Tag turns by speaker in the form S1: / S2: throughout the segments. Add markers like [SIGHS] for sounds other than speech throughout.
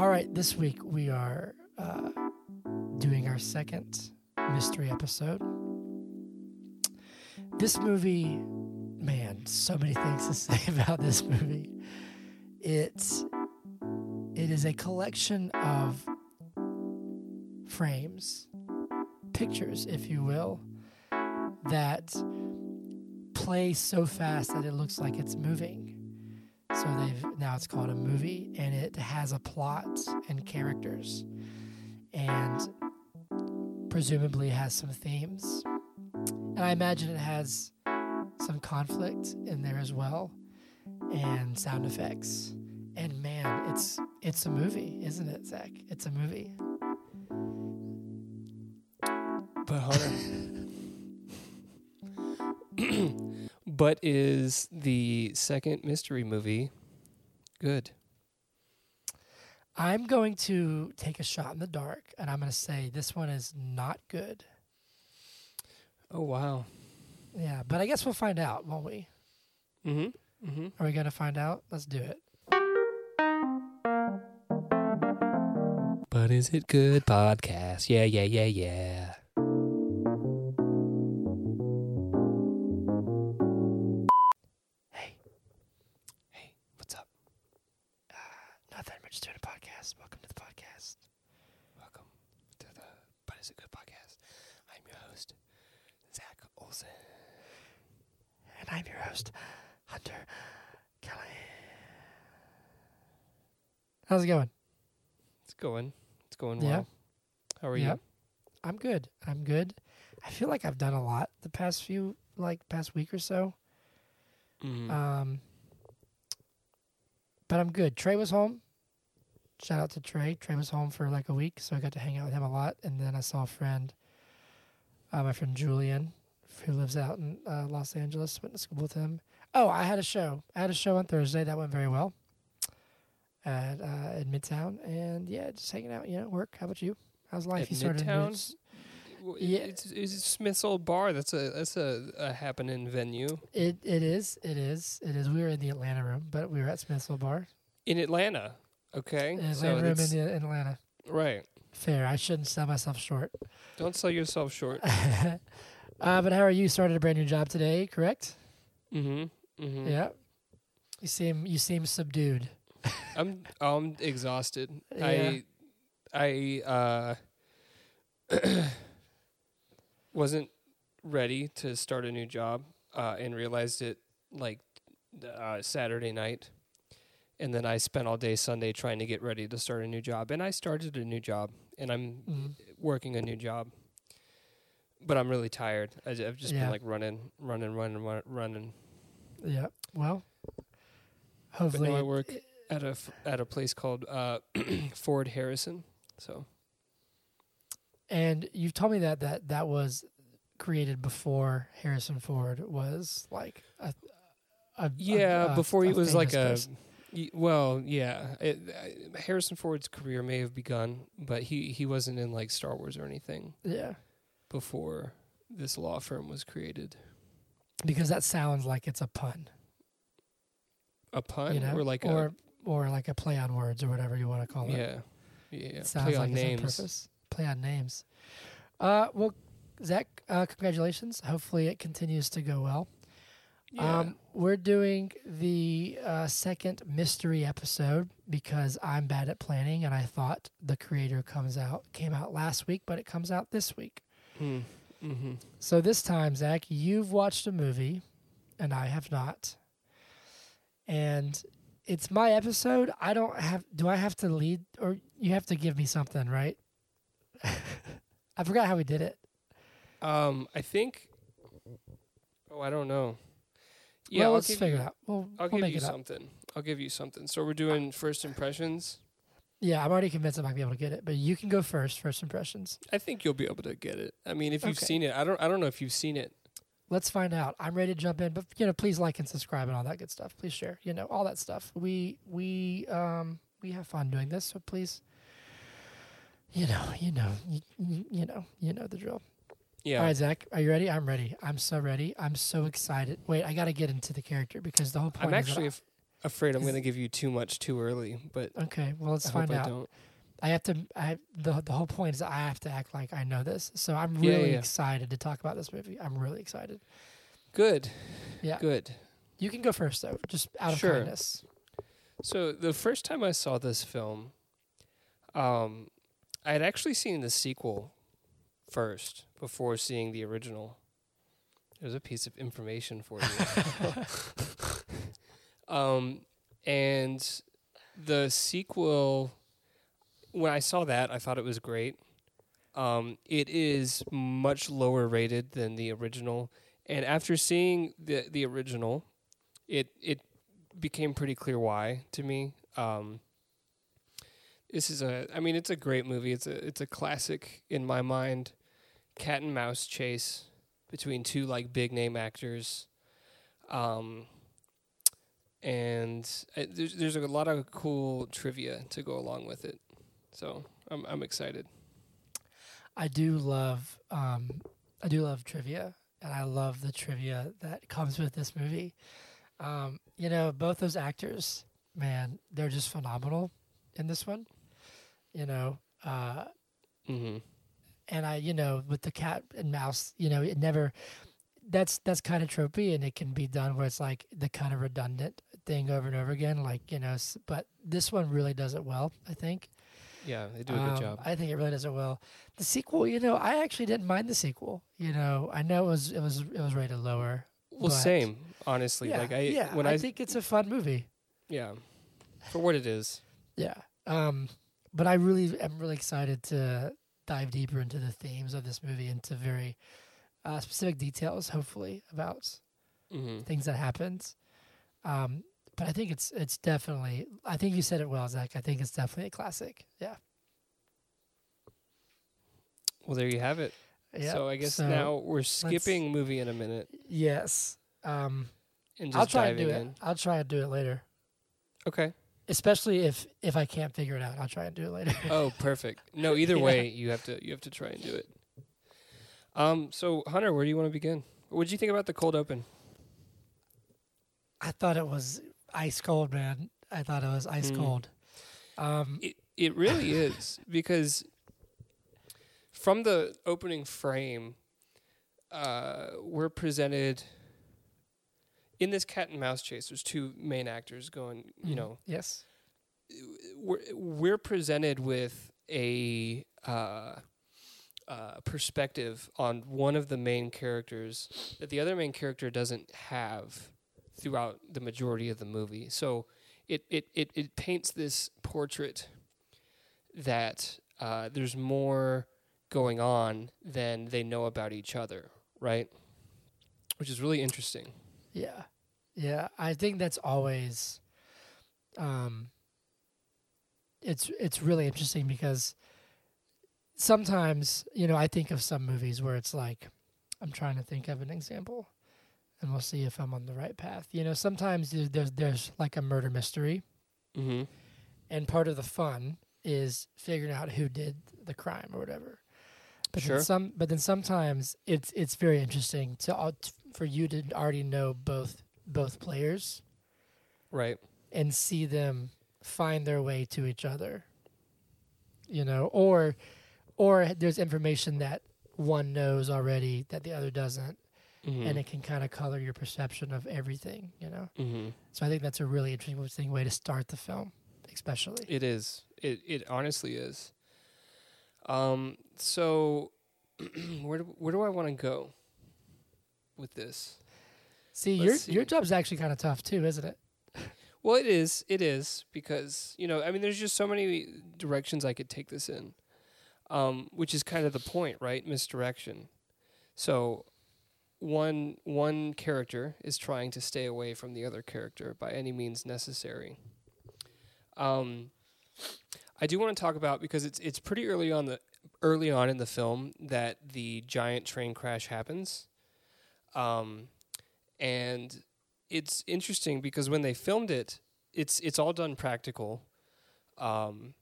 S1: All right, this week we are uh, doing our second mystery episode. This movie, man, so many things to say [LAUGHS] about this movie. It's it is a collection of frames, pictures, if you will, that play so fast that it looks like it's moving. So they've now it's called a movie and it has a plot and characters and presumably has some themes. And I imagine it has some conflict in there as well and sound effects. And man, it's it's a movie, isn't it, Zach? It's a movie.
S2: But Hunter. [COUGHS] [CLEARS THROAT] [COUGHS] [CLEARS THROAT] but is the second mystery movie good?
S1: I'm going to take a shot in the dark and I'm going to say this one is not good.
S2: Oh wow.
S1: Yeah, but I guess we'll find out, won't we?
S2: Mm-hmm. Mm-hmm.
S1: Are we going to find out? Let's do it.
S2: But is it good podcast? Yeah, yeah, yeah, yeah.
S1: Podcast. Welcome to the podcast.
S2: Welcome to the But is it good podcast? I'm your host, Zach Olson.
S1: And I'm your host, Hunter Kelly. How's it going?
S2: It's going. It's going
S1: Yeah.
S2: well. How are
S1: Yeah.
S2: you?
S1: I'm good. I'm good. I feel like I've done a lot the past few, like past week or so.
S2: Mm.
S1: Um, but I'm good. Trey was home. Shout out to Trey. Trey was home for like a week, so I got to hang out with him a lot. And then I saw a friend, uh, my friend Julian, who lives out in uh, Los Angeles. Went to school with him. Oh, I had a show. I had a show on Thursday that went very well at uh, in Midtown, and yeah, just hanging out. You know, work. How about you? How's life?
S2: At
S1: you started
S2: Midtown?
S1: Yeah.
S2: It's, it's Smith's Olde Bar. That's a that's a, a happening venue
S1: It it is it is it is. We were in the Atlanta room, but we were at Smith's Olde Bar.
S2: in Atlanta. Okay,
S1: Atlanta
S2: so
S1: room in, in Atlanta.
S2: right.
S1: Fair. I shouldn't sell myself short.
S2: Don't sell yourself short. [LAUGHS]
S1: uh, but how are you? Started a brand new job today, correct?
S2: mm-hmm. Mm-hmm.
S1: Yeah. You seem you seem subdued. [LAUGHS]
S2: I'm I'm exhausted.
S1: Yeah.
S2: I I uh [CLEARS THROAT] wasn't ready to start a new job uh, and realized it like uh, Saturday night. And then I spent all day Sunday trying to get ready to start a new job. And I started a new job and I'm
S1: Mm.
S2: working a new job. But I'm really tired. I, I've just
S1: Yeah.
S2: been like running, running, running, running.
S1: Yeah. Well,
S2: But
S1: hopefully.
S2: now I work at a f- at a place called uh, [CLEARS THROAT] Ford Harrison. So
S1: and you've told me that that that was created before Harrison Ford was like a. a
S2: Yeah,
S1: a- a-
S2: before he was like a.
S1: person.
S2: Well, yeah. It, uh, Harrison Ford's career may have begun, but he he wasn't in like Star Wars or anything
S1: Yeah,
S2: before this law firm was created.
S1: because that sounds like it's a pun,
S2: A pun
S1: you know,
S2: or like
S1: or or like a play on words or whatever you want to
S2: a
S1: call it.
S2: yeah, yeah.
S1: It sounds
S2: Play
S1: like
S2: on
S1: it's on
S2: names.
S1: purpose. Play on names. Uh, well, Zach, uh, congratulations. Hopefully, it continues to go well.
S2: Yeah.
S1: Um, we're doing the uh, second mystery episode because I'm bad at planning, and I thought the creator comes out came out last week, but it comes out this week.
S2: mm, mm-hmm.
S1: So this time, Zach, you've watched a movie, and I have not. And it's my episode. I don't have. Do I have to lead, or you have to give me something, right? [LAUGHS] I forgot how we did it.
S2: Um, I think. Oh, I don't know. Yeah,
S1: well, let's
S2: give
S1: figure it out. We'll,
S2: I'll
S1: we'll
S2: give
S1: make
S2: you something. I'll give you something. So we're doing first impressions.
S1: Yeah, I'm already convinced I might be able to get it, but you can go first. First impressions.
S2: I think you'll be able to get it. I mean, if you've
S1: Okay.
S2: seen it, I don't. I don't know if you've seen it.
S1: Let's find out. I'm ready to jump in, but you know, please like and subscribe and all that good stuff. Please share. You know, all that stuff. We we um we have fun doing this, so please. You know, you know, you, you know, you know the drill.
S2: Yeah.
S1: All right, Zach, are you ready? I'm ready. I'm so ready. I'm so excited. Wait, I got to get into the character because the whole point.
S2: I'm actually. Af- afraid I'm going to give you too much too early, but
S1: Okay, well let's
S2: I
S1: find out.
S2: I don't.
S1: I have to. I the the whole point is I have to act like I know this. So I'm
S2: Yeah,
S1: really
S2: yeah.
S1: excited to talk about this movie. I'm really excited.
S2: Good.
S1: Yeah.
S2: Good.
S1: You can go first though, just out of
S2: Sure.
S1: kindness.
S2: So the first time I saw this film, um, I had actually seen the sequel first before seeing the original. There's a piece of information for you. [LAUGHS] um, and the sequel, when I saw that, I thought it was great. Um, it is much lower rated than the original, and after seeing the the original, it it became pretty clear why to me. Um, this is a, I mean, it's a great movie. It's a, it's a classic in my mind. Cat and mouse chase between two like big name actors, um, and uh, there's there's a lot of cool trivia to go along with it. So I'm I'm excited.
S1: I do love. Um, I do love trivia, and I love the trivia that comes with this movie. Um, you know, both those actors, man, they're just phenomenal in this one. You know, uh,
S2: Mm-hmm.
S1: And I, you know, with the cat and mouse, you know, it never. That's that's kind of tropey, and it can be done where it's like the kind of redundant thing over and over again, like you know. s- But this one really does it well, I think.
S2: Yeah, they do a good
S1: Um,
S2: job.
S1: I think it really does it well. The sequel, you know, I actually didn't mind the sequel. You know, I know it was it was it was rated lower.
S2: Well, same honestly.
S1: Yeah,
S2: like I
S1: yeah,
S2: when
S1: I,
S2: I,
S1: think it's a fun movie.
S2: yeah for what it is.
S1: Yeah. Um, but I really am really excited to dive deeper into the themes of this movie, into very uh, specific details, hopefully about
S2: Mm-hmm.
S1: things that happened. Um, but I think it's it's definitely. I think you said it well, Zach. I think it's definitely a classic. Yeah.
S2: Well, there you have it.
S1: Yeah.
S2: So I guess
S1: So,
S2: now we're skipping movie in a minute
S1: Yes. Um,
S2: and just
S1: I'll try and do it. I'll try and do it later.
S2: Okay.
S1: Especially if if I can't figure it out, I'll try and do it later.
S2: Oh, [LAUGHS] perfect. No, either
S1: Yeah.
S2: way, you have to you have to try and do it. Um. So Hunter, where do you want to begin? What did you think about the cold open?
S1: I thought it was ice cold, man. I thought it was ice
S2: Mm.
S1: cold. Um,
S2: It it really is because from the opening frame, uh, we're presented in this cat and mouse chase. There's two main actors going. You
S1: mhm.
S2: know,
S1: yes,
S2: we're we're presented with a uh, uh, perspective on one of the main characters that the other main character doesn't have throughout the majority of the movie. So it it it, it paints this portrait that uh, there's more going on than they know about each other, right? Which is really interesting.
S1: Yeah, yeah. I think that's always, um, it's it's really interesting because sometimes you know I think of some movies where it's like I'm trying to think of an example, and we'll see if I'm on the right path. You know, sometimes there's there's, there's like a murder mystery.
S2: Mm-hmm.
S1: and part of the fun is figuring out who did the crime or whatever. But
S2: Sure.
S1: then some, but then sometimes it's it's very interesting to al- t- for you to already know both both players
S2: Right.
S1: and see them find their way to each other. You know, or or there's information that one knows already that the other doesn't,
S2: Mm-hmm.
S1: and it can kind of color your perception of everything. You know,
S2: mm-hmm.
S1: so I think that's a really interesting way to start the film, especially.
S2: It is. It it honestly is. Um. So, [CLEARS THROAT] where do where do I want to go with this?
S1: See,
S2: Let's
S1: your your
S2: see.
S1: job's actually kind of tough too, isn't it?
S2: Well, it is. It is because you know. I mean, there's just so many directions I could take this in, um, which is kind of the point, right? Misdirection. So, one one character is trying to stay away from the other character by any means necessary. Um, I do want to talk about because it's it's pretty early on the early on in the film that the giant train crash happens, um, and it's interesting because when they filmed it, it's it's all done practical. Um,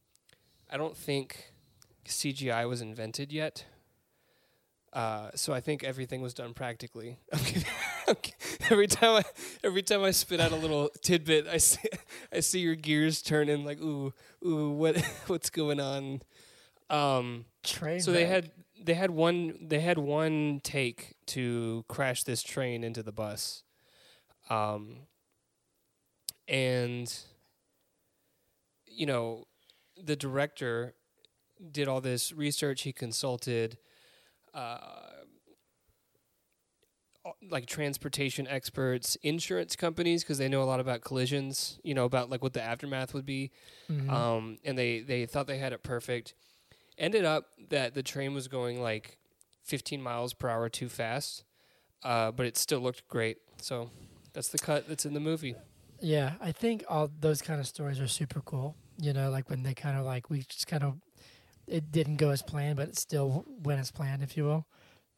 S2: I don't think CGI was invented yet. Uh, so I think everything was done practically. [LAUGHS] [LAUGHS] Every time I every time I spit out a little tidbit, I see [LAUGHS] I see your gears turning like ooh ooh what [LAUGHS] what's going on. Um,
S1: Train.
S2: so they had they had one they had one take to crash this train into the bus, um, and you know the director did all this research. He consulted. Uh, like transportation experts, insurance companies, because they know a lot about collisions. You know about like what the aftermath would be
S1: Mhm.
S2: um, and they they thought they had it perfect. Ended up that the train was going like 15 miles per hour too fast, uh, but it still looked great. So that's the cut that's in the movie.
S1: Yeah, I think all those kind of stories are super cool. You know, like when they kind of like we just kind of it didn't go as planned, but it still went as planned, if you will.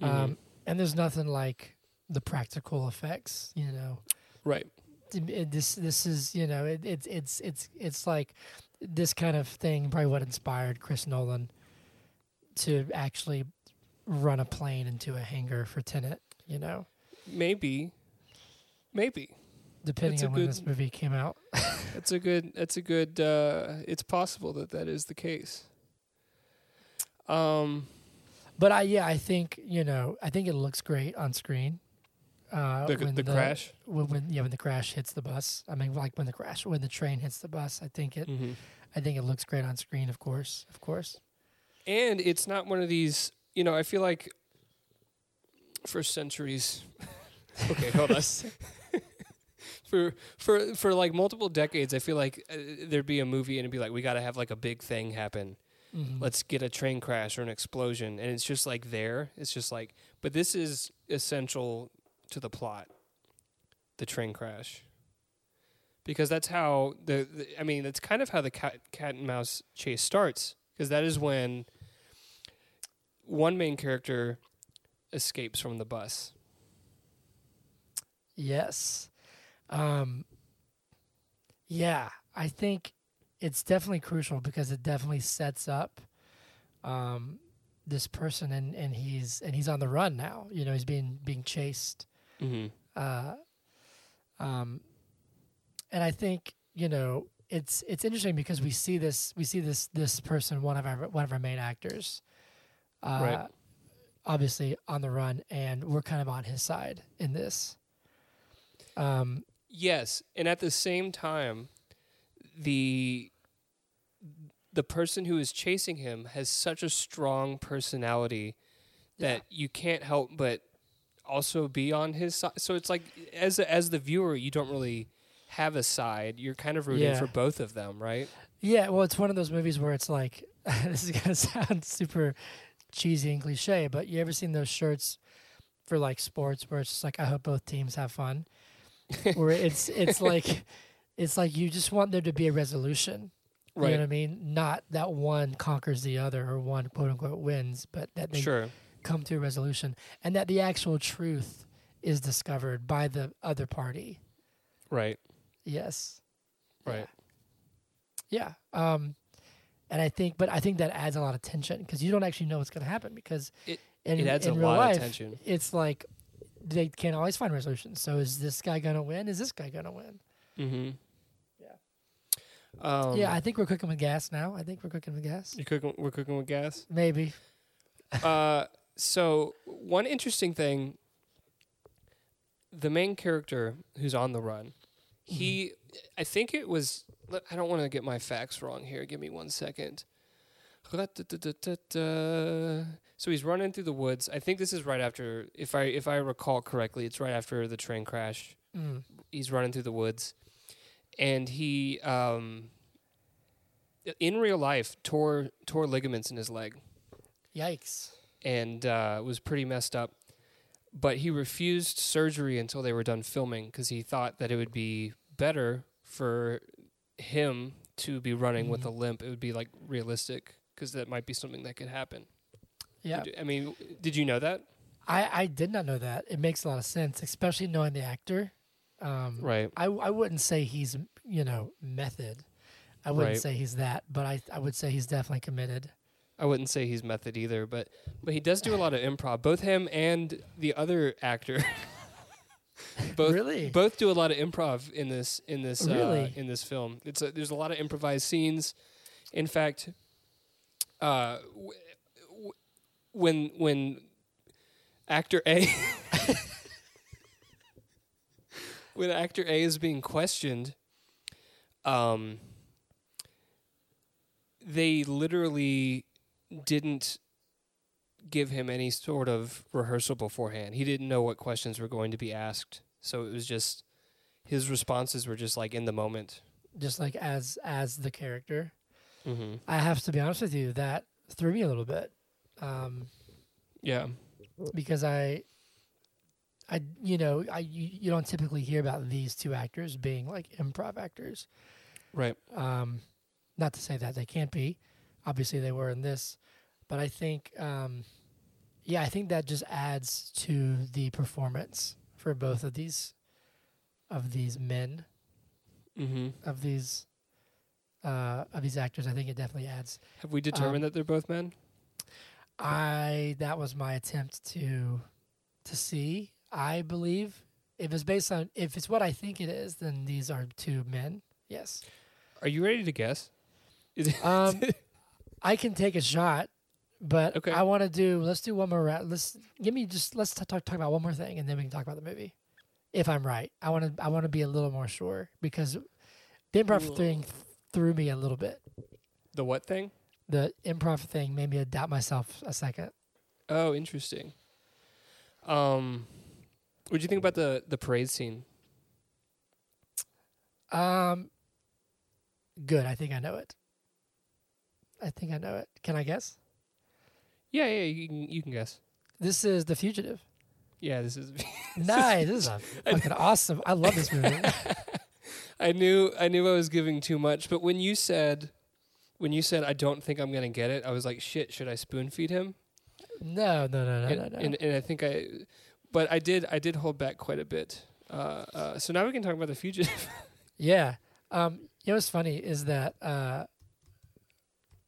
S2: Mm-hmm.
S1: Um, and there's nothing like the practical effects. You know,
S2: Right.
S1: it- this this is you know it, it's it's it's it's like this kind of thing probably what inspired Chris Nolan to actually run a plane into a hangar for Tenet. You know,
S2: Maybe. Maybe.
S1: depending on when
S2: good-
S1: this movie came out. [LAUGHS]
S2: That's a good. That's a good. Uh, it's possible that that is the case. Um,
S1: But I yeah, I think you know, I think it looks great on screen. Uh,
S2: the
S1: when
S2: the crash.
S1: when, when yeah when the crash hits the bus. I mean, like when the crash when the train hits the bus. I think it
S2: Mm-hmm.
S1: I think it looks great on screen. Of course, of course.
S2: and it's not one of these you know i feel like for centuries [LAUGHS] okay hold on [LAUGHS] for for for like multiple decades i feel like uh, there'd be a movie and it'd be like we got to have like a big thing happen
S1: Mhm.
S2: let's get a train crash or an explosion and it's just like there it's just like but this is essential to the plot the train crash because that's how the, the i mean that's kind of how the cat, cat and mouse chase starts because that is when one main character escapes from the bus
S1: Yes. Um, yeah, I think it's definitely crucial because it definitely sets up um, this person, and, and he's and he's on the run now. You know, he's being being chased.
S2: Mm-hmm.
S1: Uh, um, and I think you know it's it's interesting because we see this we see this this person one of our one of our main actors, uh,
S2: Right.
S1: obviously on the run, and we're kind of on his side in this. Um,
S2: Yes, and at the same time, the the person who is chasing him has such a strong personality that you can't help but also be on his side. So it's like as a, as the viewer, you don't really have a side. You're kind of rooting
S1: Yeah.
S2: for both of them, right?
S1: Yeah, well, it's one of those movies where it's like [LAUGHS] this is gonna [LAUGHS] sound super cheesy and cliche, but you ever seen those shirts for like sports where it's just like I hope both teams have fun, [LAUGHS] where it's it's like it's like you just want there to be a resolution. You know what I mean? Not that one conquers the other or one quote unquote wins, but that they
S2: Sure.
S1: Come to a resolution and that the actual truth is discovered by the other party.
S2: Right.
S1: Yes.
S2: Right.
S1: Yeah. Um, and I think, but I think that adds a lot of tension because you don't actually know what's going to happen because
S2: It-
S1: in,
S2: it adds
S1: in
S2: a
S1: real
S2: lot
S1: life,
S2: of tension.
S1: It's like they can't always find resolutions. So is this guy going to win? Is this guy going to win?
S2: Mm-hmm.
S1: Yeah.
S2: Um,
S1: yeah, I think we're cooking with gas now. I think we're cooking with gas.
S2: You're cooking. We're cooking with gas.
S1: Maybe.
S2: uh, so one interesting thing, the main character who's on the run, he, I think it was. I don't want to get my facts wrong here. Give me one second. So he's running through the woods. I think this is right after, if I if I recall correctly, it's right after the train crash.
S1: Mm.
S2: He's running through the woods, and he, um, in real life, tore tore ligaments in his leg
S1: Yikes.
S2: And uh, was pretty messed up. But he refused surgery until they were done filming because he thought that it would be better for him to be running with
S1: Mhm.
S2: a limp. It would be like realistic because that might be something that could happen.
S1: Yeah.
S2: I mean, did you know that?
S1: I, I did not know that. It makes a lot of sense, especially knowing the actor. Um,
S2: Right.
S1: I, I wouldn't say he's, you know, method. I wouldn't
S2: Right.
S1: say he's that, but I, I would say he's definitely committed.
S2: I wouldn't say he's method either, but but he does do a lot of improv. Both him and the other actor. [LAUGHS] both
S1: Really?
S2: both do a lot of improv in this in this uh, in this film. It's a, there's a lot of improvised scenes. In fact, uh, w- w- when when actor A [LAUGHS] when actor A is being questioned, um, they literally didn't give him any sort of rehearsal beforehand. He didn't know what questions were going to be asked, so it was just his responses were just like in the moment.
S1: Just like as as the character.
S2: Mm-hmm.
S1: I have to be honest with you, that threw me a little bit. Um,
S2: Yeah,
S1: because I, I you know I you, you don't typically hear about these two actors being like improv actors.
S2: right.
S1: Um, not to say that they can't be, obviously they were in this, but I think um, yeah I think that just adds to the performance for both of these of these men
S2: Mm-hmm.
S1: of these uh, of these actors. I think it definitely adds.
S2: Have we determined
S1: Um,
S2: that they're both men?
S1: I that was my attempt to to see. I believe if it's based on if it's what I think it is, then these are two men. Yes.
S2: Are you ready to guess? Is [LAUGHS] it-
S1: Um, I can take a shot, but
S2: Okay.
S1: I want to do. Let's do one more round. Let's give me just let's talk talk about one more thing, and then we can talk about the movie. If I'm right, I want to I want to be a little more sure because the improv thing threw me a little bit.
S2: the what thing?
S1: The improv thing made me doubt myself a second.
S2: Oh, interesting. Um, what do you think about the the parade scene?
S1: Um, good. I think I know it. I think I know it. Can I guess?
S2: Yeah, yeah, you can you can guess.
S1: This is The Fugitive.
S2: Yeah, this is. [LAUGHS]
S1: Nice. this is a [LAUGHS] fucking awesome. I love this movie. [LAUGHS]
S2: I knew I knew I was giving too much, but when you said when you said I don't think I'm gonna get it, I was like, shit, should I spoon feed him?
S1: No, no, no, no,
S2: and,
S1: no, no.
S2: and and I think I, but I did I did hold back quite a bit. Uh, uh, so now we can talk about the fugitive.
S1: Yeah. Um, you know what's funny is that uh,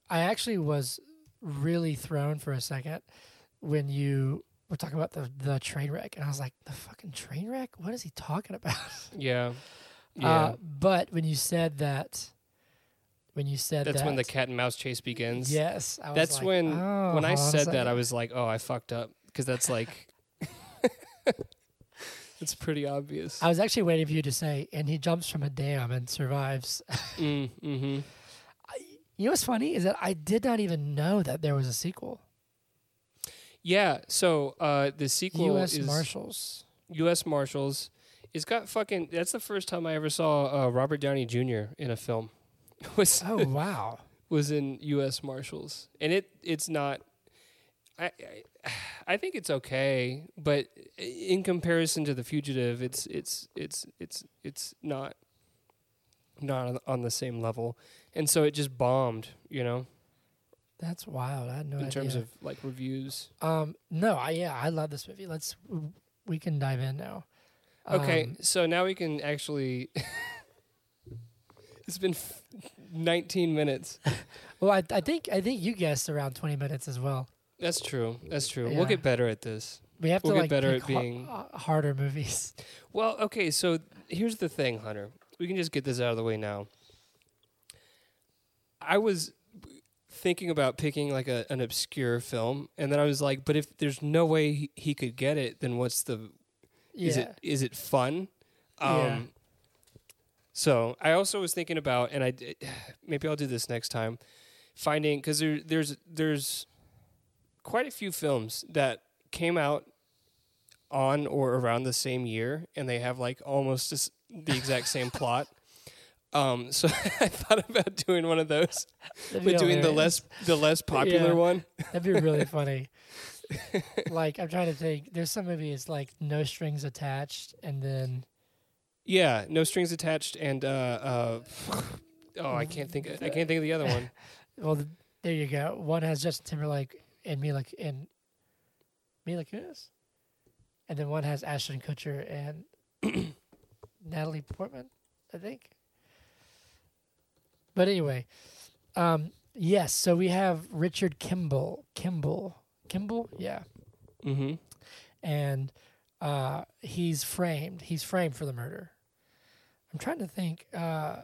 S1: I actually was really thrown for a second when you were talking about the the train wreck, and I was like, the fucking train wreck? What is he talking [LAUGHS] about?
S2: yeah, yeah.
S1: Uh, but when you said that, when you said
S2: That's
S1: that,
S2: when the cat and mouse chase begins.
S1: yes, I was
S2: That's
S1: like,
S2: when
S1: oh,
S2: when I
S1: hold on a
S2: said that. I was like, oh, I fucked up because that's like, [LAUGHS] it's pretty obvious.
S1: I was actually waiting for you to say, and he jumps from a dam and survives.
S2: mm, hmm
S1: You know what's funny is that I did not even know that there was a sequel.
S2: Yeah. So uh, the sequel is.
S1: U.S.
S2: is
S1: Marshals.
S2: U.S. Marshals. It's got fucking. That's the first time I ever saw uh, Robert Downey Jr. in a film. [LAUGHS] was
S1: Oh [LAUGHS] wow!
S2: was in U.S. Marshals, and it it's not. I, I I think it's okay, but in comparison to The Fugitive, it's it's it's it's it's not not on the same level, and so it just bombed. You know,
S1: That's wild. I had no
S2: in
S1: idea.
S2: terms of like reviews.
S1: um, no, I yeah, I love this movie. Let's we can dive in now.
S2: Okay,
S1: Um,
S2: so now we can actually. [LAUGHS] it's been f- 19 minutes. [LAUGHS]
S1: well, I, I think I think you guessed around twenty minutes as well.
S2: That's true. That's true.
S1: Yeah.
S2: We'll get better at this.
S1: We have
S2: We'll
S1: to
S2: get
S1: like
S2: better
S1: pick
S2: at being-
S1: har- uh, harder movies.
S2: Well, okay, so here's the thing, Hunter. We can just get this out of the way now. I was thinking about picking like a, an obscure film, and then I was like, but if there's no way he, he could get it, then what's the
S1: Yeah,
S2: is it is it fun? Um
S1: Yeah.
S2: so I also was thinking about and I [SIGHS] maybe I'll do this next time finding cuz there there's there's quite a few films that came out on or around the same year and they have like almost the exact same [LAUGHS] plot. Um [LAUGHS] so I thought about doing one of those [LAUGHS] but doing the less the less popular
S1: Yeah.
S2: one.
S1: That'd be really [LAUGHS] funny. like I'm trying to think. There's some movies like No Strings Attached, and then
S2: Yeah, no strings attached, and uh, uh, [SIGHS] oh, I can't think. I can't think of the other one.
S1: well, there you go. One has Justin Timberlake and Mila and Mila Kunis, and then one has Ashton Kutcher and [CLEARS THROAT] Natalie Portman, I think. But anyway, um, yes. So we have Richard Kimball, Kimball, Kimball, yeah,
S2: Mm-hmm.
S1: and uh, he's framed. He's framed for the murder. I'm trying to think. Uh,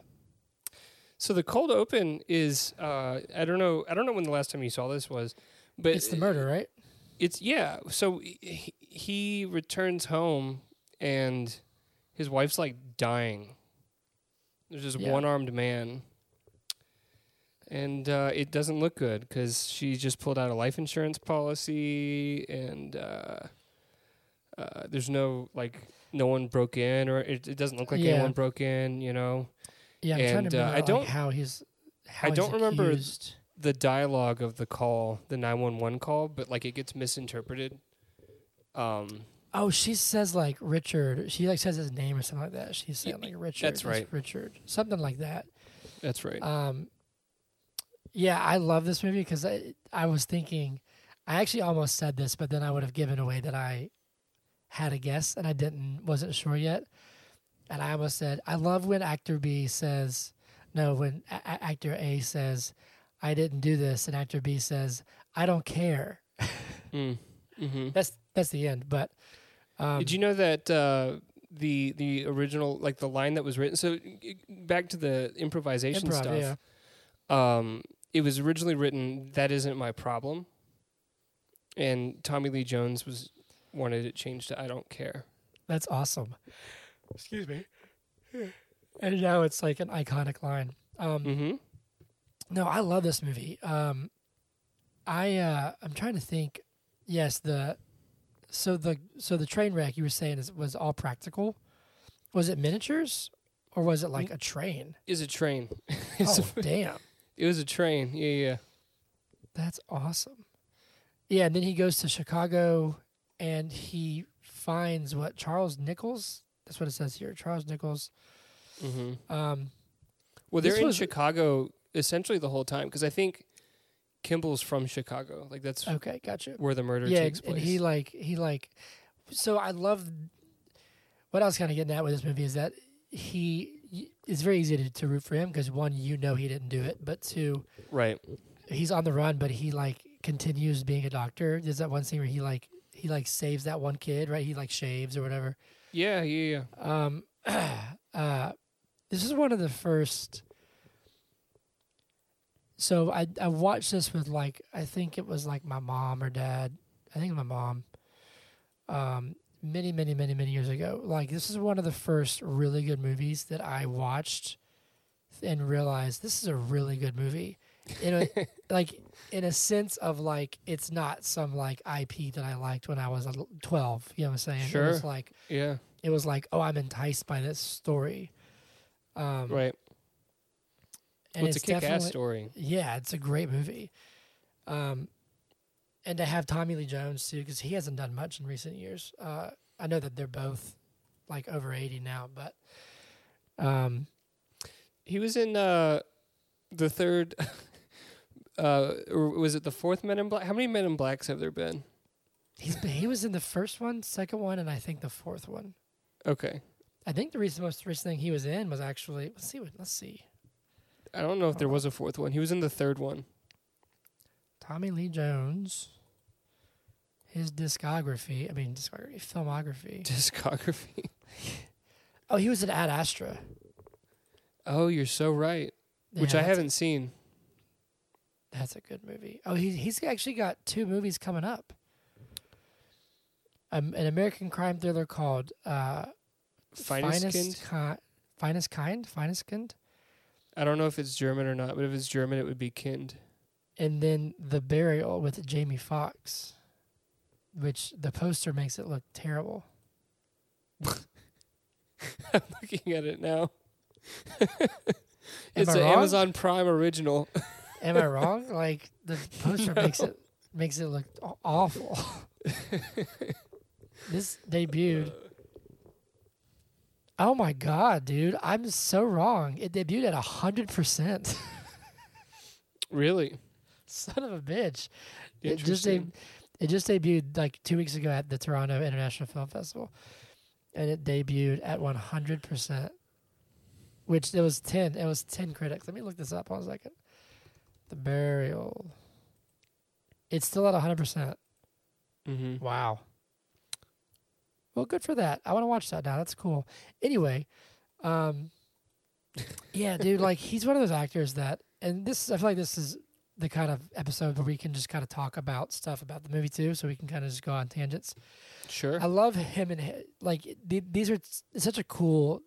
S2: So the cold open is uh, I don't know I don't know when the last time you saw this was, but
S1: it's the murder, right?
S2: It's yeah. So he, he returns home and his wife's like dying. There's this
S1: Yeah.
S2: one-armed man, and uh, it doesn't look good because she just pulled out a life insurance policy, and uh, uh, there's no like no one broke in, or it, it doesn't look like
S1: Yeah.
S2: anyone broke in. You know,
S1: Yeah, I'm trying
S2: And,
S1: to
S2: uh,
S1: remember
S2: I don't-
S1: how he's. How
S2: I
S1: he's
S2: don't remember-
S1: accused.
S2: the dialogue of the call, the 911 call, but like it gets misinterpreted. Um,
S1: Oh, she says like Richard. She like says his name or something like that. She's saying like Richard.
S2: that's right.
S1: Richard, something like that.
S2: that's right.
S1: Um, yeah, I love this movie because I I was thinking, I actually almost said this, but then I would have given away that I had a guess and I didn't, wasn't sure yet, and I almost said I love when actor B says, no, when a- actor A says, I didn't do this, and actor B says, I don't care.
S2: Mm. hmm
S1: That's that's the end. But um,
S2: Did you know that uh, the the original like the line that was written? So back to the improvisation
S1: improv?
S2: stuff.
S1: Yeah.
S2: Um, it was originally written "That isn't my problem," and Tommy Lee Jones was wanted it changed to "I don't care."
S1: That's awesome. Excuse me. [LAUGHS] And now it's like an iconic line. Um,
S2: hmm
S1: No, I love this movie. Um, I uh, I'm trying to think. Yes, the so the so the train wreck you were saying is was all practical. Was it miniatures or was it like a train?
S2: Is a train. [LAUGHS] It's
S1: Oh
S2: a-
S1: damn,
S2: it was a train. Yeah, yeah.
S1: that's awesome. Yeah, and then he goes to Chicago and he finds what Charles Nichols. That's what it says here. Charles Nichols.
S2: hmm
S1: Um,
S2: Well, they're in Chicago essentially the whole time because I think Kimball's from Chicago. Like that's
S1: okay, gotcha.
S2: where the murder
S1: yeah,
S2: takes place.
S1: and he like he like. So I love. What I was kind of getting at with this movie is that he it's very easy to, to root for him because one, you know he didn't do it, but two,
S2: right.
S1: he's on the run, but he like continues being a doctor. There's that one scene where he like he like saves that one kid, right? He like shaves or whatever.
S2: Yeah, yeah, yeah.
S1: Um, [CLEARS THROAT] uh, this is one of the first. So I I watched this with like I think it was like my mom or dad. I think my mom. Um, many many many many years ago. Like this is one of the first really good movies that I watched, and realized this is a really good movie. In a [LAUGHS] like in a sense of like it's not some like IP that I liked when I was twelve. You know what I'm saying? It was
S2: Sure.
S1: like
S2: Yeah,
S1: it was like, oh, I'm enticed by this story. Um,
S2: right.
S1: And
S2: well, it's,
S1: it's
S2: a kick-ass story.
S1: Yeah, it's a great movie. Um, and to have Tommy Lee Jones too, because he hasn't done much in recent years. Uh, I know that they're both like over eighty now, but um,
S2: He was in uh, the third. [LAUGHS] uh, or was it the fourth Men in Black? How many Men in Blacks have there been?
S1: he's been, he was in the first one, second one, and I think the fourth one.
S2: Okay,
S1: I think the recent, most recent thing he was in was actually let's see what let's see
S2: I don't know if there was a fourth one. He was in the third one.
S1: Tommy Lee Jones. His discography, I mean discography, filmography. [LAUGHS]
S2: Discography. [LAUGHS]
S1: Oh, he was in Ad Astra.
S2: Oh, you're so right. Which I haven't seen.
S1: That's a good movie. Oh, he he's actually got two movies coming up. Um, an American crime thriller called uh,
S2: Finest
S1: Finest Ki- Finest Kind, Finest Kind,
S2: I don't know if it's German or not, but if it's German, it would be Kind.
S1: And then The Burial with Jamie Foxx, which the poster makes it look terrible. [LAUGHS]
S2: I'm looking at it now. It's an
S1: wrong?
S2: Amazon Prime original. [LAUGHS]
S1: Am I [LAUGHS] wrong? Like the poster makes it makes it look awful. this debuted. Uh. Oh my god, dude! I'm so wrong. It debuted at hundred percent.
S2: really?
S1: Son of a bitch! It just deb- it just debuted like two weeks ago at the Toronto International Film Festival, and it debuted at one hundred percent. Which it was ten. It was ten critics. Let me look this up one second. The Burial. It's still at hundred percent.
S2: mm-hmm.
S1: Wow. Well, good for that. I want to watch that now. That's cool. Anyway, um, [LAUGHS] yeah, dude, like he's one of those actors that, and this I feel like this is the kind of episode where we can just kind of talk about stuff about the movie too, so we can kind of just go on tangents.
S2: Sure.
S1: I love him and like th- these are such a cool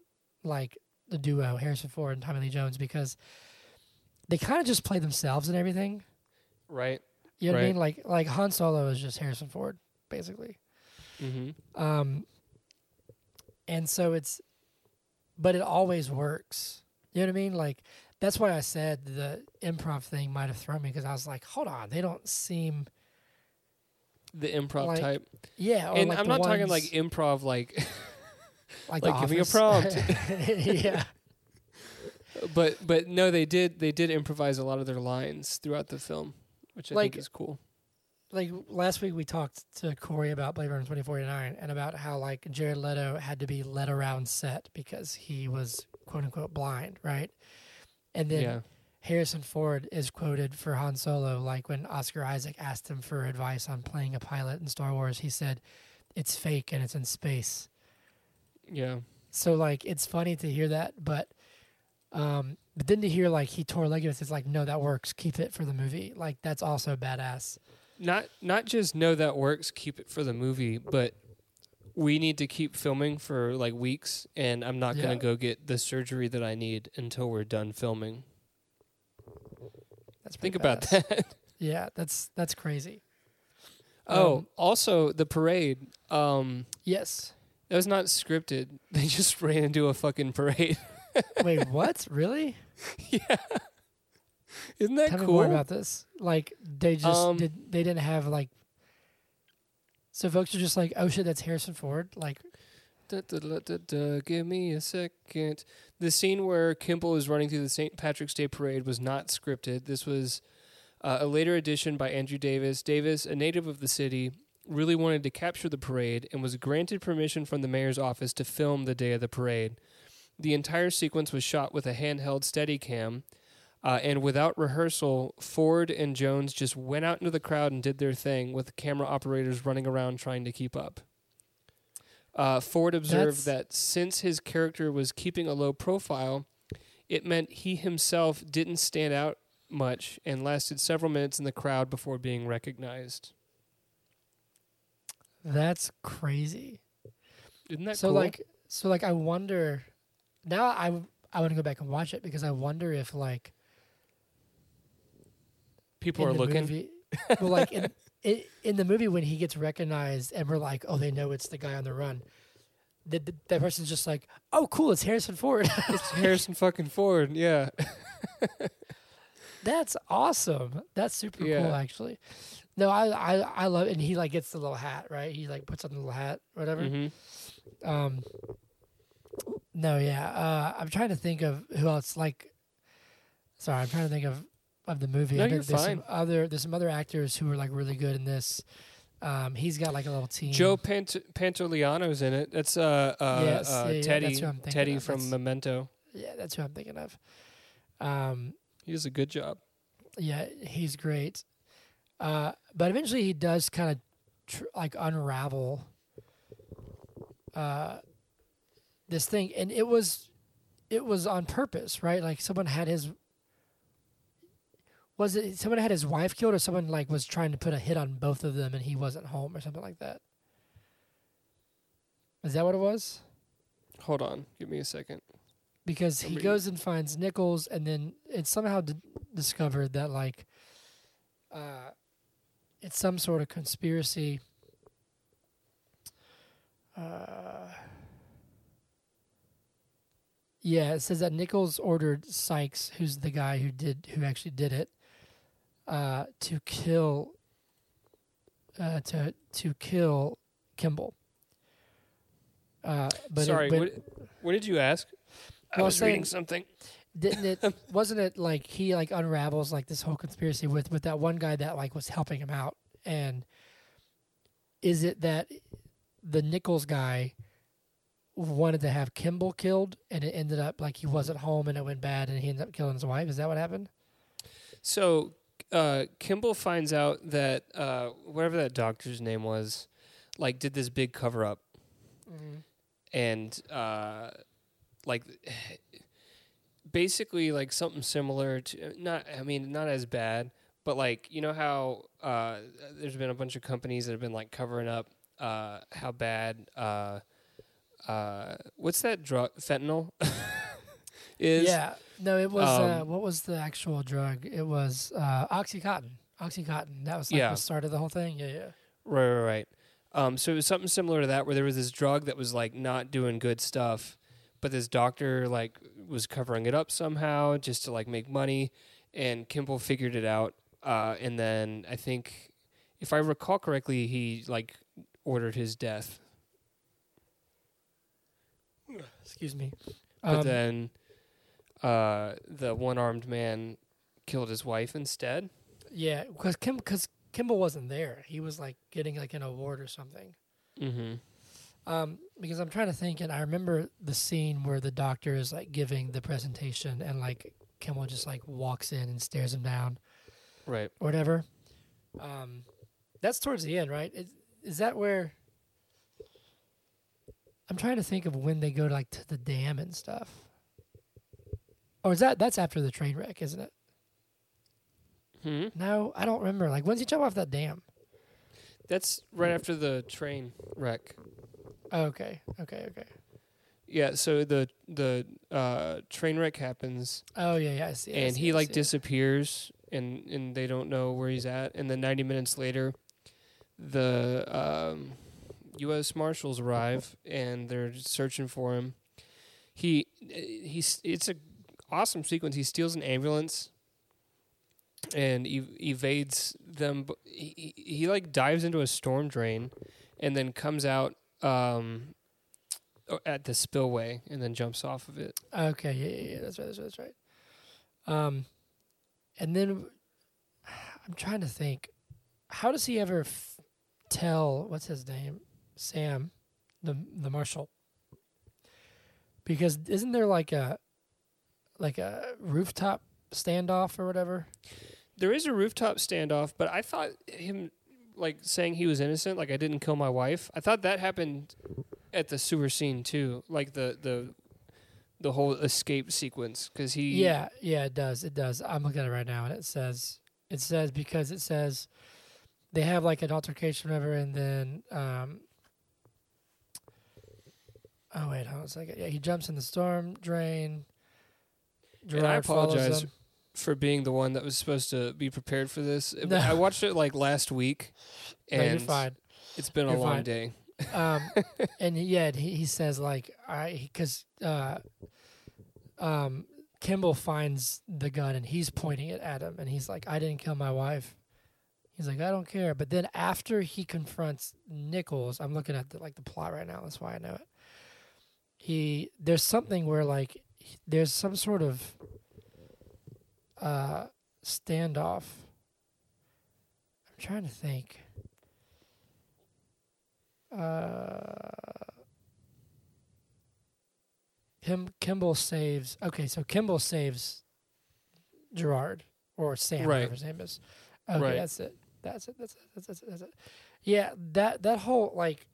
S1: like the duo Harrison Ford and Tommy Lee Jones because they kind of just play themselves and everything.
S2: right.
S1: You know what I mean? Like like Han Solo is just Harrison Ford basically.
S2: Mm-hmm.
S1: Um, and so it's, but it always works. You know what I mean? Like that's why I said the improv thing might have thrown me because I was like, hold on, they don't seem.
S2: The improv
S1: Like,
S2: type,
S1: Yeah, or
S2: and
S1: like
S2: I'm not talking like improv, like, [LAUGHS]
S1: like,
S2: like, give me a prompt. [LAUGHS] [LAUGHS]
S1: yeah,
S2: but but no, they did they did improvise a lot of their lines throughout the film, which I
S1: Like-
S2: think is cool.
S1: like last week we talked to Corey about Blade Runner 2049 and about how like Jared Leto had to be led around set because he was quote unquote blind, right? And then
S2: yeah.
S1: Harrison Ford is quoted for Han Solo, like when Oscar Isaac asked him for advice on playing a pilot in Star Wars, he said, "It's fake and it's in space."
S2: Yeah.
S1: So like, it's funny to hear that, but um, but then to hear like he tore ligaments, it's like, no, that works. Keep it for the movie. Like that's also badass.
S2: Not not just know that works, keep it for the movie, but we need to keep filming for like weeks and I'm not
S1: Yeah.
S2: to go get the surgery that I need until we're done filming.
S1: That's
S2: Think
S1: pretty
S2: about that. [LAUGHS]
S1: Yeah, that's that's crazy.
S2: oh,
S1: Um,
S2: also the parade um
S1: Yes.
S2: that was not scripted. [LAUGHS] They just ran into a fucking parade. [LAUGHS]
S1: Wait, what? Really?
S2: yeah. Isn't that
S1: Tell me
S2: cool?
S1: more about this. Like they just
S2: Um,
S1: did. They didn't have like. So folks are just like, oh shit, that's Harrison Ford. Like,
S2: Da, da, da, give me a second. The scene where Kimball is running through the St. Patrick's Day parade was not scripted. This was uh, a later addition by Andrew Davis. Davis, a native of the city, really wanted to capture the parade and was granted permission from the mayor's office to film the day of the parade. The entire sequence was shot with a handheld Steadicam, uh, and without rehearsal, Ford and Jones just went out into the crowd and did their thing, with camera operators running around trying to keep up. Uh, Ford observed
S1: That's-
S2: that since his character was keeping a low profile, it meant he himself didn't stand out much and lasted several minutes in the crowd before being recognized.
S1: that's crazy.
S2: Isn't that
S1: so
S2: cool?
S1: like, so like, I wonder. Now I w- I want to go back and watch it because I wonder if like
S2: people are
S1: the
S2: looking.
S1: Movie, [LAUGHS] well, like in, in in the movie when he gets recognized and we're like, oh, they know it's the guy on the run. That that person's just like, oh, cool, it's Harrison Ford.
S2: It's [LAUGHS] Harrison fucking Ford. Yeah.
S1: That's awesome. That's super cool, actually. No, I, I I love, and he like gets the little hat, right? He like puts on the little hat, whatever.
S2: hmm
S1: Um, no, yeah. Uh, I'm trying to think of who else. Like, sorry, I'm trying to think of of the movie.
S2: No,
S1: I
S2: you're
S1: there's
S2: fine.
S1: Some other there's some other actors who are like really good in this. Um, he's got like a little team.
S2: Joe Pant- Pantoliano's in it. That's uh, uh,
S1: Yes,
S2: uh
S1: yeah, yeah,
S2: Teddy
S1: that's who I'm thinking
S2: Teddy
S1: of.
S2: from
S1: That's-
S2: Memento.
S1: Yeah, that's who I'm thinking of. Um,
S2: He does a good job.
S1: yeah, he's great. Uh, but eventually he does kind of tr- like unravel uh, this thing, and it was it was on purpose, right? Like someone had his was it someone had his wife killed, or someone like was trying to put a hit on both of them, and he wasn't home, or something like that. Is that what it was?
S2: Hold on, give me a second.
S1: because he goes and finds Nichols, and then it's somehow d- discovered that like, uh, it's some sort of conspiracy. Uh, yeah, it says that Nichols ordered Sykes, who's the guy who did who actually did it, uh, to kill. Uh, to to kill Kimball. Uh, but it-
S2: Sorry,
S1: but-
S2: what, what did you ask? I
S1: Well,
S2: was
S1: was
S2: reading
S1: saying-
S2: something.
S1: didn't it [LAUGHS] wasn't it like he like unravels like this whole conspiracy with with that one guy that like was helping him out and is it that the Nichols guy wanted to have Kimball killed and it ended up like he wasn't home and it went bad and he ended up killing his wife is that what happened
S2: So uh, Kimball finds out that uh, whatever that doctor's name was, like, did this big cover up, and uh, like basically like something similar to not I mean not as bad, but like you know how uh, there's been a bunch of companies that have been like covering up uh, how bad uh, uh, what's that drug fentanyl [LAUGHS] is?
S1: Yeah. No, it was uh,
S2: Um,
S1: what was the actual drug? It was uh, OxyContin. OxyContin. That was like
S2: Yeah.
S1: the start of the whole thing. Yeah, yeah.
S2: Right, right, right. Um, so it was something similar to that, where there was this drug that was like not doing good stuff, but this doctor like was covering it up somehow just to like make money, and Kimball figured it out. Uh, and then I think, if I recall correctly, he like ordered his death.
S1: Excuse me.
S2: But
S1: Um,
S2: then, uh, the one-armed man killed his wife instead.
S1: yeah, because Kim, because Kimball wasn't there. He was like getting like an award or something.
S2: Mm-hmm.
S1: Um, because I'm trying to think, and I remember the scene where the doctor is like giving the presentation, and like Kimball just like walks in and stares him down
S2: Right.
S1: or whatever. Um, that's towards the end, right? Is, is that where? I'm trying to think of when they go to like to the dam and stuff. Or is that that's after the train wreck, isn't it?
S2: Hmm.
S1: No, I don't remember. Like when's he jump off that dam?
S2: That's right after the train wreck.
S1: Oh, okay, okay, okay.
S2: Yeah, so the the uh, train wreck happens,
S1: Oh yeah, yeah. I see. I
S2: and
S1: see,
S2: he
S1: I
S2: like
S1: see.
S2: disappears, and and they don't know where he's at. And then ninety minutes later, the um, U.S. Marshals arrive, and they're searching for him. He he's it's a awesome sequence. He steals an ambulance and ev- evades them. He, he he like dives into a storm drain, and then comes out um, at the spillway, and then jumps off of it.
S1: Okay, yeah, yeah, yeah. That's right. That's right. That's right. Um, and then I'm trying to think. How does he ever f- tell what's his name, Sam, the the marshal? Because isn't there like a like a rooftop standoff or whatever?
S2: There is a rooftop standoff, but I thought him like saying he was innocent, like I didn't kill my wife. I thought that happened at the sewer scene too, like the the the whole escape sequence because he
S1: Yeah, yeah, it does. It does. I'm looking at it right now, and it says it says because it says they have like an altercation, or whatever, and then um. Oh wait, hold on a second. Yeah, he jumps in the storm drain.
S2: And I apologize for being the one that was supposed to be prepared for this.
S1: No.
S2: I watched it like last week, [LAUGHS]
S1: No,
S2: and
S1: fine.
S2: it's been a
S1: You're
S2: long
S1: fine.
S2: day.
S1: um, [LAUGHS] and yet he, he says like I because uh, um, Kimball finds the gun and he's pointing it at him and he's like, I didn't kill my wife. He's like, I don't care. But then after he confronts Nichols, I'm looking at the, like the plot right now. That's why I know it. He there's something where like there's some sort of uh, standoff. I'm trying to think. Uh, him Kimball saves. Okay, so Kimball saves Gerard or Sam,
S2: Right.
S1: whatever his name is. Okay,
S2: Right.
S1: that's it. That's it. That's it. That's it. That's it. Yeah, that that whole like.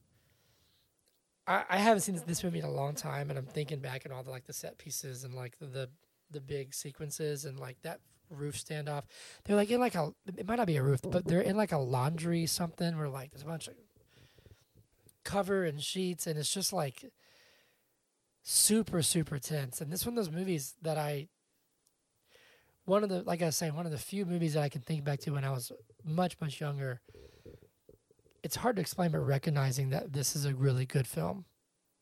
S1: I, haven't seen this, movie in a long time, and I'm thinking back on all the like the set pieces and like the the, the big sequences and like that roof standoff. They're like in like a it might not be a roof, but they're in like a laundry something where like there's a bunch of cover and sheets, and it's just like super super tense. And this one of those movies that I one of the like I was saying one of the few movies that I can think back to when I was much much younger. It's hard to explain, but recognizing that this is a really good film.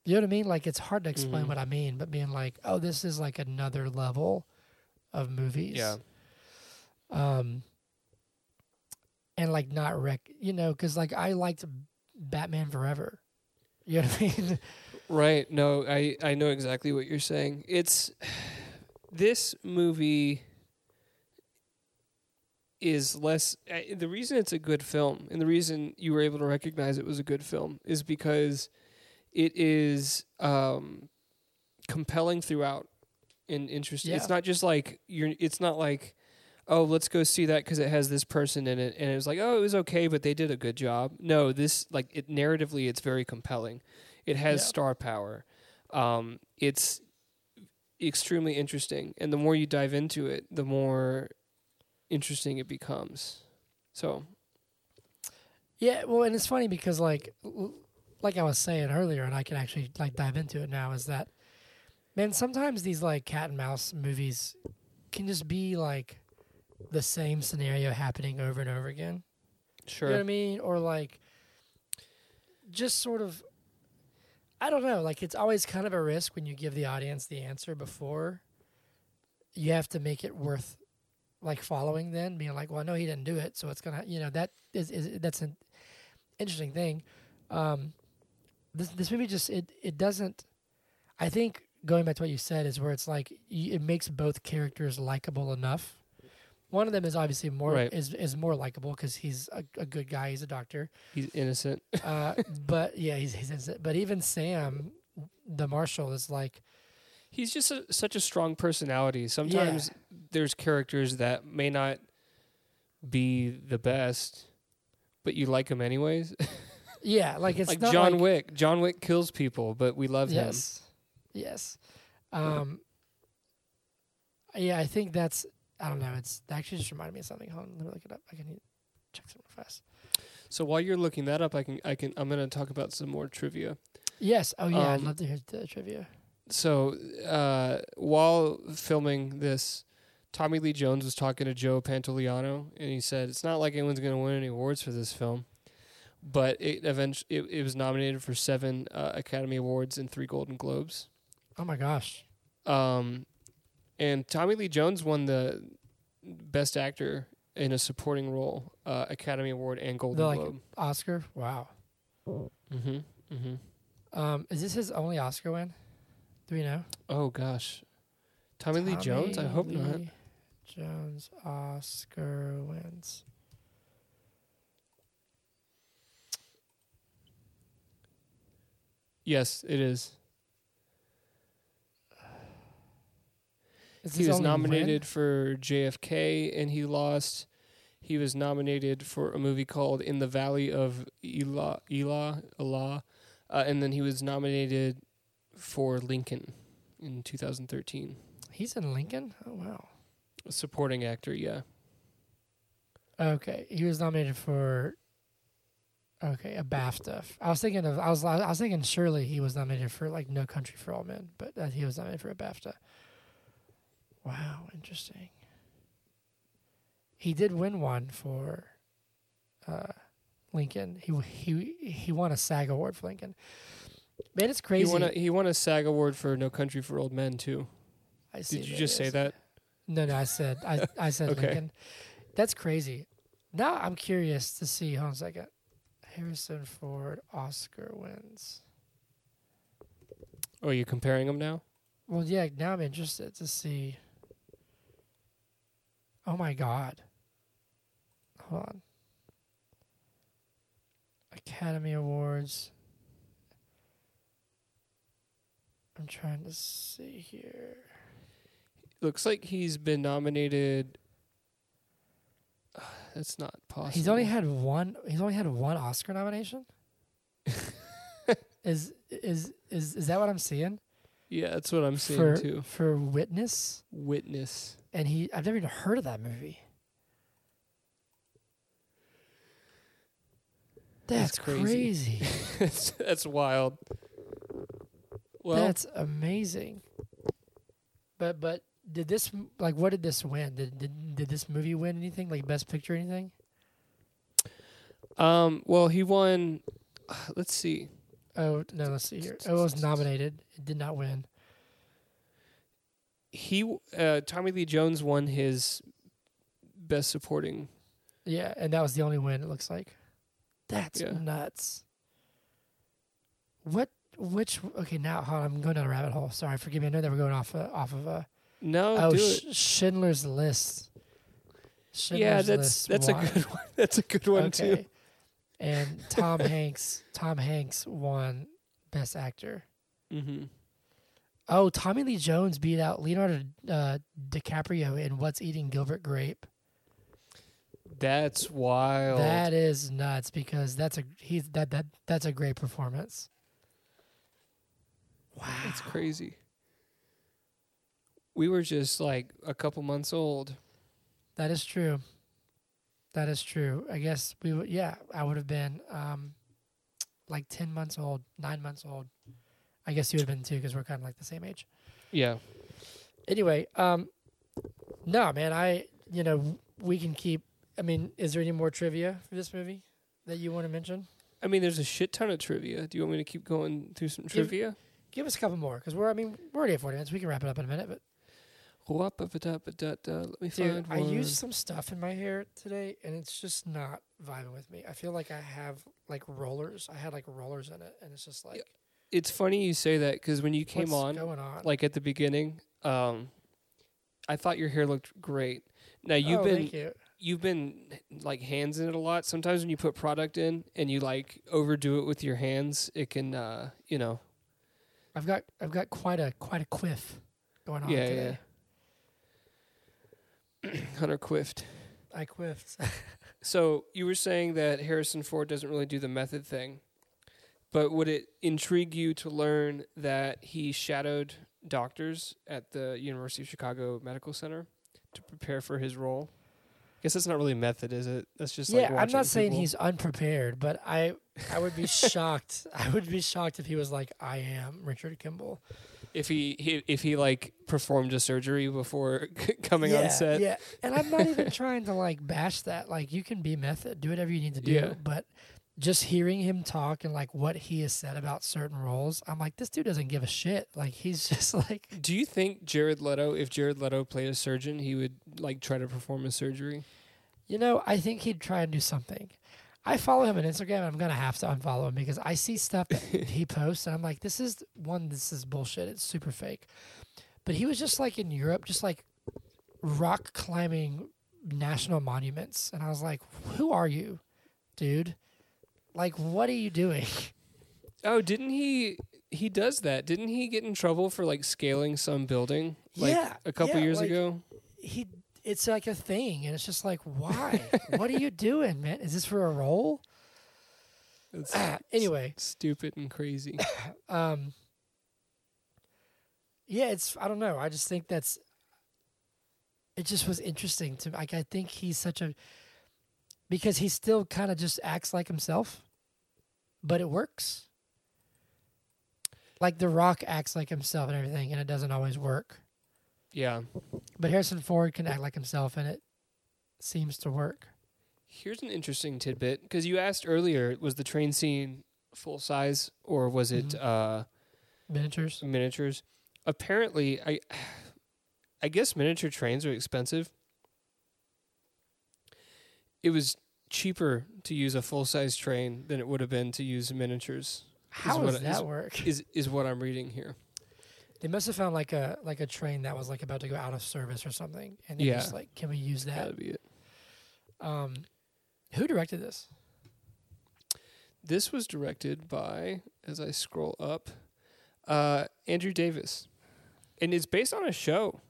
S1: You know what I mean? Like it's hard to explain
S2: Mhm.
S1: what I mean, but being like, oh, this is like another level of movies.
S2: Yeah.
S1: Um. And like not rec, you know, because like I liked Batman Forever. You know what I mean? [LAUGHS]
S2: Right. No, I I know exactly what you're saying. It's [SIGHS] this movie is less I the reason it's a good film and the reason you were able to recognize it was a good film is because it is um compelling throughout and interesting.
S1: Yeah.
S2: It's not just like you're it's not like oh, let's go see that cuz it has this person in it and it was like, oh, it was okay, but they did a good job. No, this like it narratively it's very compelling It has
S1: Yeah.
S2: star power. Um, it's extremely interesting, and the more you dive into it, the more interesting it becomes. So
S1: Yeah, well, and it's funny because like like I was saying earlier, and I can actually like dive into it now. Is that man? Sometimes these like cat and mouse movies can just be like the same scenario happening over and over again.
S2: sure,
S1: You know what I mean? Or like just sort of I don't know, like it's always kind of a risk when you give the audience the answer before you have to make it worth like following then being like, well, no, he didn't do it, so it's gonna, you know, that is, is that's an interesting thing. Um, this this movie just it it doesn't. I think going back to what you said is where it's like y- it makes both characters likable enough. One of them is obviously more
S2: Right.
S1: is is more likable because he's a, a good guy. He's a doctor.
S2: he's innocent.
S1: Uh, [LAUGHS] but yeah, he's he's innocent. But even Sam, the marshal, is like
S2: he's just a, such a strong personality. Sometimes there's characters that may not be the best, but you like him anyways. [LAUGHS]
S1: yeah, like it's
S2: like John
S1: like,
S2: Wick. John Wick kills people, but we love him.
S1: Yes. Yes. Um, yeah, I think that's. I don't know. It's that actually just reminded me of something. Hold on, let me look it up. I can check something fast.
S2: So while you're looking that up, I can I can I'm going to talk about some more trivia.
S1: Yes. Oh yeah, I'd
S2: Um,
S1: love to hear the trivia.
S2: So uh, while filming this, Tommy Lee Jones was talking to Joe Pantoliano, and he said it's not like anyone's going to win any awards for this film, but it eventually it, it was nominated for seven uh, Academy Awards and three Golden Globes.
S1: Oh my gosh.
S2: Um, and Tommy Lee Jones won the Best Actor in a Supporting Role uh, Academy Award and Golden
S1: The, like,
S2: Globe.
S1: Oscar. Wow.
S2: Mm-hmm. Mm-hmm.
S1: Um, is this his only Oscar win? Do we know?
S2: Oh gosh, Tommy, Lee Jones. I
S1: Tommy
S2: hope not.
S1: Jones Oscar wins.
S2: Yes, it is.
S1: Is
S2: he was
S1: only win?
S2: nominated for JFK and he lost. He was nominated for a movie called In the Valley of Elah, Elah, Allah, uh, and then he was nominated for Lincoln in 2013.
S1: He's in Lincoln. Oh wow.
S2: A supporting actor, yeah.
S1: Okay, he was nominated for. Okay, a BAFTA. I was thinking of I was I was thinking surely he was nominated for like No Country for Old Men, but uh, he was nominated for a BAFTA. Wow, interesting. He did win one for uh, Lincoln. He he he won a SAG award for Lincoln. Man, it's crazy.
S2: He won a he won a SAG award for No Country for Old Men too.
S1: I see
S2: Did you
S1: that,
S2: just say that?
S1: No, no, I said I I said [LAUGHS]
S2: Okay.
S1: Lincoln. That's crazy. Now I'm curious to see. Hold on a second. Harrison Ford Oscar wins.
S2: Oh, are you comparing them now?
S1: Well, yeah. Now I'm interested to see. Oh my God. Hold on. Academy Awards. I'm trying to see here.
S2: Looks like he's been nominated. [SIGHS] That's not possible.
S1: He's only had one. He's only had one Oscar nomination. [LAUGHS] is is is is that what I'm seeing
S2: Yeah, that's what I'm seeing
S1: for
S2: too.
S1: for Witness?
S2: Witness.
S1: And he, I've never even heard of that movie. That's,
S2: That's crazy. [LAUGHS]
S1: crazy.
S2: that's, that's wild. Well,
S1: That's amazing. But but did this like what did this win? Did did did this movie win anything like Best Picture anything?
S2: um, well, he won. [SIGHS] Let's see.
S1: Oh no, let's see here. Oh, it was nominated. It did not win.
S2: He uh, Tommy Lee Jones won his best supporting.
S1: Yeah, and that was the only win. It looks like. That's
S2: Yeah.
S1: nuts. What? Which? Okay, now hold on, I'm going down a rabbit hole. Sorry, forgive me. I know that we're going off uh, off of a.
S2: No,
S1: oh,
S2: do
S1: Sh-
S2: it.
S1: Schindler's List.
S2: Yeah, that's
S1: List
S2: that's a good [LAUGHS] one. That's a good one too.
S1: And Tom [LAUGHS] Hanks. Tom Hanks won Best Actor.
S2: Mm-hmm.
S1: Oh, Tommy Lee Jones beat out Leonardo uh, DiCaprio in What's Eating Gilbert Grape.
S2: That's wild.
S1: That is nuts because that's a he's that that that's a great performance. Wow.
S2: It's crazy. We were just like a couple months old.
S1: That is true. That is true. I guess we would. Yeah, I would have been um, like ten months old, nine months old. I guess you would have been too, because we're kind of like the same age.
S2: Yeah.
S1: Anyway, um, no, man. I you know we can keep. I mean, is there any more trivia for this movie that you want to mention?
S2: I mean, there's a shit ton of trivia. Do you want me to keep going through some trivia?
S1: Give us a couple more, because we're. I mean, we're already at forty minutes. We can wrap it up in a minute. But.
S2: Let me
S1: dude,
S2: find
S1: I
S2: one.
S1: used some stuff in my hair today, and it's just not vibing with me. I feel like I have like rollers. I had like rollers in it, and it's just like
S2: It's funny you say that because when you came
S1: what's
S2: on,
S1: going on?
S2: like at the beginning, um, I thought your hair looked great. Now you've
S1: oh,
S2: been
S1: thank you.
S2: you've been like hands in it a lot. Sometimes when you put product in and you like overdo it with your hands, it can uh, you know
S1: I've got I've got quite a quite a quiff going on
S2: Yeah,
S1: today. [CLEARS THROAT]
S2: Hunter Quift.
S1: I quiffed. [LAUGHS]
S2: So you were saying that Harrison Ford doesn't really do the method thing, but would it intrigue you to learn that he shadowed doctors at the University of Chicago Medical Center to prepare for his role? I guess that's not really method, is it? That's just like
S1: yeah, I'm not saying
S2: people.
S1: he's unprepared, but I I would be [LAUGHS] shocked. I would be shocked if he was like, I am Richard Kimball.
S2: if he, he if he like performed a surgery before [LAUGHS] coming
S1: yeah,
S2: on set.
S1: Yeah. And I'm not even trying to like bash that. Like you can be method, do whatever you need to do.
S2: Yeah.
S1: But just hearing him talk and like what he has said about certain roles, I'm like, this dude doesn't give a shit. Like he's [LAUGHS] just like
S2: Do you think Jared Leto, if Jared Leto played a surgeon, he would like try to perform a surgery?
S1: You know, I think he'd try and do something. I follow him on Instagram. I'm gonna have to unfollow him because I see stuff that [LAUGHS] he posts, and I'm like, this is one. This is bullshit. It's super fake. But he was just like in Europe, just like rock climbing national monuments, and I was like, who are you, dude? Like, what are you doing? [LAUGHS]
S2: Oh, didn't he? He does that. Didn't he get in trouble for like scaling some building like
S1: Yeah,
S2: a couple
S1: yeah,
S2: years
S1: like-
S2: ago?
S1: He. It's like a thing, and it's just like, why? [LAUGHS] what are you doing, man? Is this for a role?
S2: It's
S1: anyway,
S2: stupid and crazy. [COUGHS]
S1: um yeah it's i don't know i just think that's it just was interesting to like i think he's such a because he still kind of just acts like himself but it works like the rock acts like himself and everything and it doesn't always work
S2: yeah.
S1: but harrison ford can act like himself and it seems to work
S2: Here's an interesting tidbit because you asked earlier, was the train scene full size or was it
S1: Mhm.
S2: uh,
S1: miniatures
S2: miniatures? Apparently, I [SIGHS] I guess miniature trains are expensive. It was cheaper to use a full size train than it would have been to use miniatures.
S1: how does that
S2: is-
S1: work
S2: Is is what I'm reading here.
S1: they must have found like a like a train that was like about to go out of service or something and they're
S2: Yeah.
S1: just like can we use that
S2: That'd be it.
S1: Um, who directed this?
S2: This was directed by, as I scroll up, uh, Andrew Davis, and it's based on a show,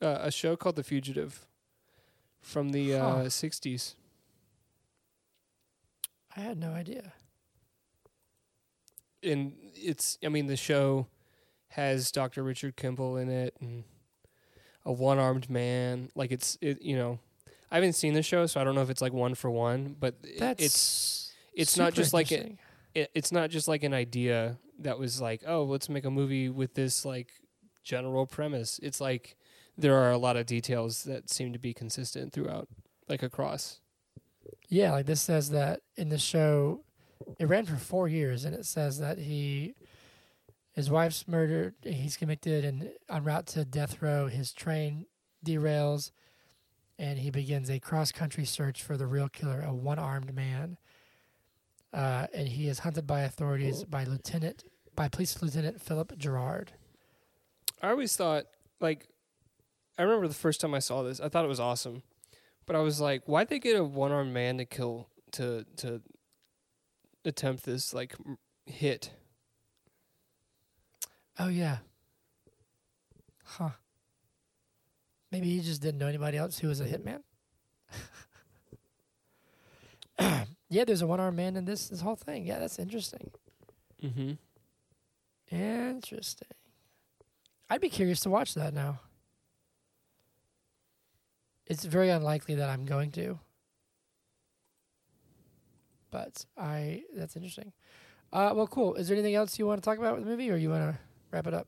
S2: uh, a show called The Fugitive, from the
S1: Huh.
S2: uh, '60s.
S1: I had no idea.
S2: And it's, I mean, the show has Dr. Richard Kimball in it, and a one-armed man. Like it's, it, you know, I haven't seen the show, so I don't know if it's like one for one, but
S1: That's
S2: it's it's not just like a, it, it's not just like an idea that was like, oh, let's make a movie with this like general premise. It's like there are a lot of details that seem to be consistent throughout, like across.
S1: Yeah, like this says that in the show, it ran for four years, and it says that he, his wife's murdered, he's convicted, and en route to death row, his train derails, and he begins a cross country search for the real killer, a one armed man. Uh, and he is hunted by authorities by Lieutenant by Police Lieutenant Philip Gerard.
S2: I always thought like, I remember the first time I saw this, I thought it was awesome, but I was like, why'd they get a one armed man to kill to to attempt this like m- hit?
S1: Oh yeah. Huh. Maybe he just didn't know anybody else who was a hitman. [COUGHS] yeah, there's a one armed man in this this whole thing. Yeah, that's interesting.
S2: Mm-hmm.
S1: Interesting. I'd be curious to watch that now. It's very unlikely that I'm going to. But I that's interesting. Uh well cool. Is there anything else you want to talk about with the movie or you want to wrap it up?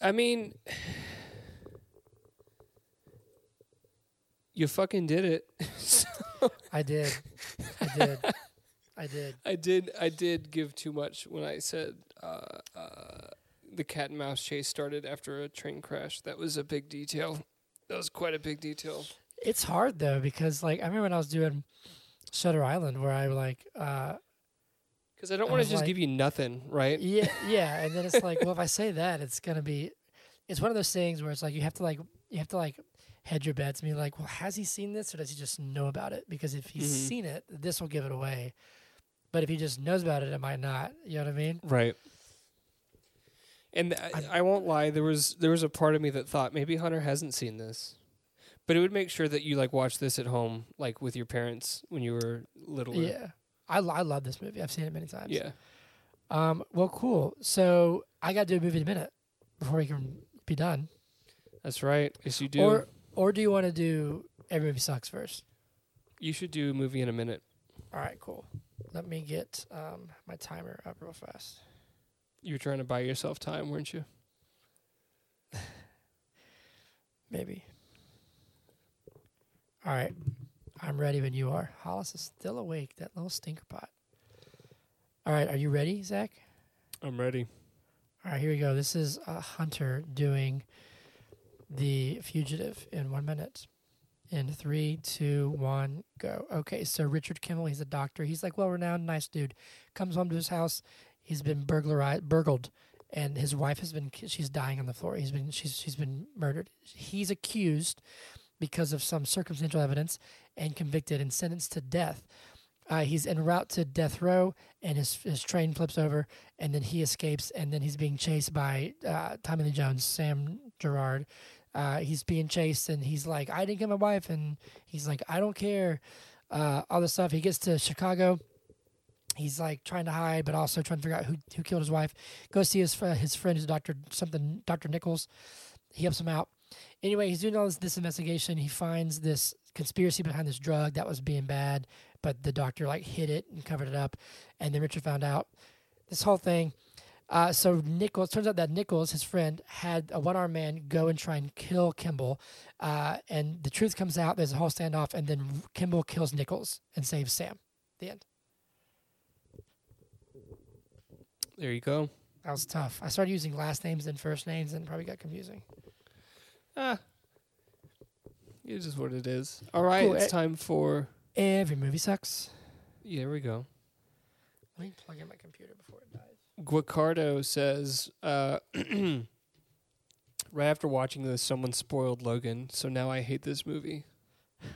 S2: I mean, [SIGHS] you fucking did it. [LAUGHS]
S1: I did. I did. I did. [LAUGHS]
S2: I did. I did give too much when I said uh, uh, the cat and mouse chase started after a train crash. That was a big detail. That was quite a big detail.
S1: It's hard though because like I remember when I was doing Shutter Island where I like uh
S2: Because I don't want to just
S1: like-
S2: give you nothing, right?
S1: yeah [LAUGHS] yeah and then it's like well if I say that it's gonna be it's one of those things where it's like you have to like you have to like hedge your bets and be like well has he seen this or does he just know about it because if he's
S2: Mhm.
S1: seen it this will give it away but if he just knows about it it might not you know what I mean
S2: Right. And I, I won't lie, there was there was a part of me that thought maybe Hunter hasn't seen this, but it would make sure that you like watch this at home, like with your parents when you were little.
S1: yeah I, lo- I love this movie I've seen it many times
S2: Yeah.
S1: um well cool so I got to do a movie in a minute before we can be done
S2: That's right. Yes, you do.
S1: or or do you want to do every movie sucks first
S2: you should do a movie in a minute.
S1: All right, cool. Let me get um, my timer up real fast.
S2: You were trying to buy yourself time, weren't you? [SIGHS]
S1: Maybe. All right. I'm ready when you are. Hollis is still awake, that little stinker pot. All right, are you ready, Zach?
S2: I'm ready.
S1: All right, here we go. This is a hunter doing the fugitive in one minute. In three, two, one, go. Okay, so Richard Kimball, he's a doctor. He's like well renowned, nice dude. Comes home to his house. He's been burglarized, burgled, and his wife has been. She's dying on the floor. He's been. She's she's been murdered. He's accused because of some circumstantial evidence and convicted and sentenced to death. Uh, he's en route to death row, and his his train flips over, and then he escapes, and then he's being chased by uh, Tommy Lee Jones, Sam Gerard. Uh, he's being chased, and he's like, "I didn't get my wife," and he's like, "I don't care." Uh, all this stuff. He gets to Chicago. He's like trying to hide, but also trying to figure out who who killed his wife. Goes see his his friend, who's Doctor something, Doctor Nichols. He helps him out. Anyway, he's doing all this, this investigation. He finds this conspiracy behind this drug that was being bad, but the doctor like hid it and covered it up. And then Richard found out this whole thing. Uh, so Nichols turns out that Nichols, his friend, had a one-armed man go and try and kill Kimball, uh, and the truth comes out. There's a whole standoff, and then Kimball kills Nichols and saves Sam. The end.
S2: There you go.
S1: That was tough. I started using last names and first names, and it probably got confusing.
S2: Ah. It is what it is. All right,
S1: Cool,
S2: it's
S1: eh-
S2: time for.
S1: Every movie sucks.
S2: Yeah, there we go.
S1: Let me plug in my computer before it dies.
S2: Guacardo says, uh, [CLEARS THROAT] right after watching this, someone spoiled Logan, so now I hate this movie. [LAUGHS]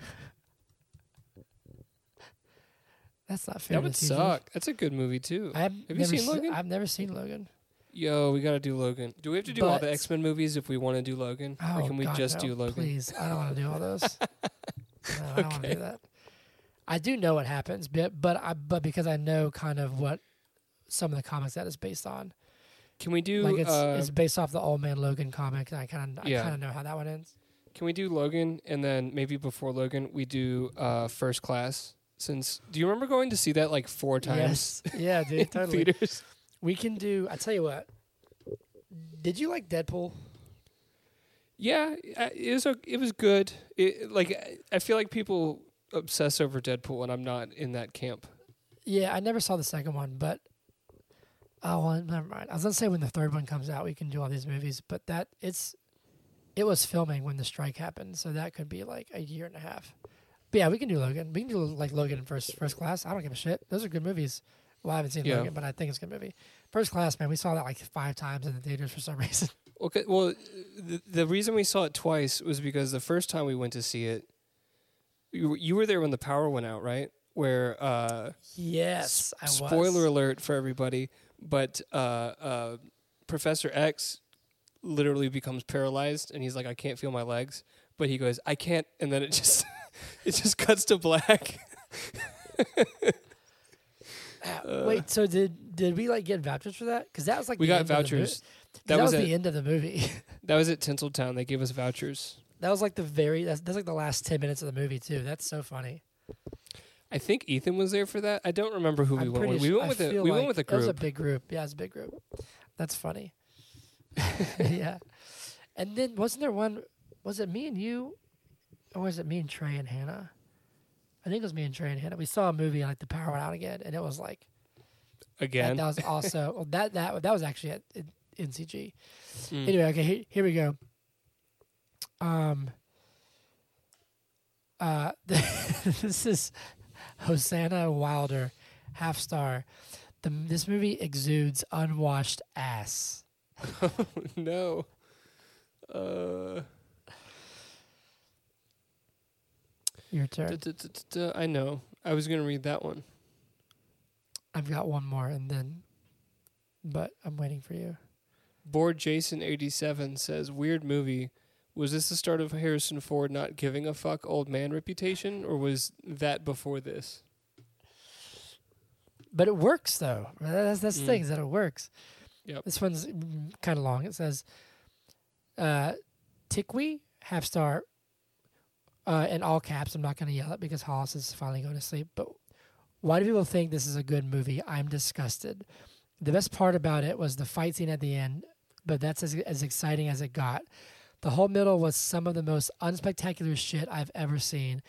S1: That's not fair.
S2: That would suck. That's a good movie too.
S1: I've
S2: you
S1: never
S2: seen
S1: se-
S2: Logan?
S1: I've never seen Logan.
S2: Yo, we gotta do Logan. Do we have to do all the X Men movies if we want to do Logan,
S1: Oh,
S2: or can we
S1: God,
S2: just
S1: no.
S2: do Logan?
S1: Please, I don't want to do all those. [LAUGHS] no, I don't want to
S2: Okay.
S1: do that. I do know what happens, but but I but because I know kind of what some of the comics that is based on.
S2: Can we do?
S1: Like it's
S2: uh,
S1: it's based off the Old Man Logan comic, and I kind of
S2: Yeah.
S1: I kind of know how that one ends.
S2: Can we do Logan and then maybe before Logan we do uh, First Class? Since do you remember going to see that like four times
S1: Yes, [LAUGHS] yeah, dude, [LAUGHS]
S2: in
S1: totally.
S2: theaters?
S1: We can do. I tell you what. Did you like Deadpool?
S2: Yeah, it was o- it was good. It, like I- I feel like people obsess over Deadpool, and I'm not in that camp.
S1: Yeah, I never saw the second one, but oh, well, never mind. I was gonna say when the third one comes out, we can do all these movies, but that it's it was filming when the strike happened, so that could be like a year and a half. But yeah, we can do Logan. We can do like Logan in first first class. I don't give a shit. Those are good movies. Well, I haven't seen
S2: Yeah.
S1: Logan, but I think it's a good movie. First class, man. We saw that like five times in the theaters for some [LAUGHS] reason.
S2: Okay, well, the, the reason we saw it twice was because the first time we went to see it, you, were- you were there when the power went out, right? Where uh,
S1: yes, I was.
S2: spoiler alert for everybody, but uh, uh, Professor X literally becomes paralyzed, and he's like, "I can't feel my legs," but he goes, "I can't," and then it just [LAUGHS] it just cuts to black.
S1: Ah, Wait, so did did we like get vouchers for that? Because that was like
S2: we
S1: the
S2: got
S1: end of the mo-
S2: vouchers.
S1: that,
S2: That
S1: was,
S2: was
S1: the end of the movie. [LAUGHS]
S2: that was at Tinseltown. They gave us vouchers.
S1: that was like the very that's, that's like the last ten minutes of the movie too. That's so funny.
S2: I think Ethan was there for that. I don't remember who we
S1: I'm
S2: went with. We went with a we
S1: like
S2: went with a group.
S1: It was a big group. Yeah, it's a big group. That's funny. [LAUGHS] yeah, and then wasn't there one? Was it me and you, or was it me and Trey and Hannah? I think it was me and Trey and Hannah. We saw a movie like the power went out again, and it was like
S2: Again.
S1: that was also well, that that that was actually at at NCG.
S2: Mm.
S1: Anyway, okay, here, here we go. Um, uh, [LAUGHS] this is Hosanna Wilder, half star. The this movie exudes unwashed ass. [LAUGHS]
S2: oh no. Uh,
S1: Your turn.
S2: I know. I was gonna read that one.
S1: I've got one more, and then, but I'm waiting for you.
S2: Board Jason eighty seven says weird movie. Was this the start of Harrison Ford not giving a fuck old man reputation, or was that before this?
S1: But it works though. That's that's the
S2: Mm.
S1: thing is that it works.
S2: Yep.
S1: This one's kind of long. It says, uh, "Tikwi half star." Uh, in all caps. I'm not going to yell it because Hollis is finally going to sleep. But why do people think this is a good movie? I'm disgusted. The best part about it was the fight scene at the end, but that's as, as exciting as it got. The whole middle was some of the most unspectacular shit I've ever seen,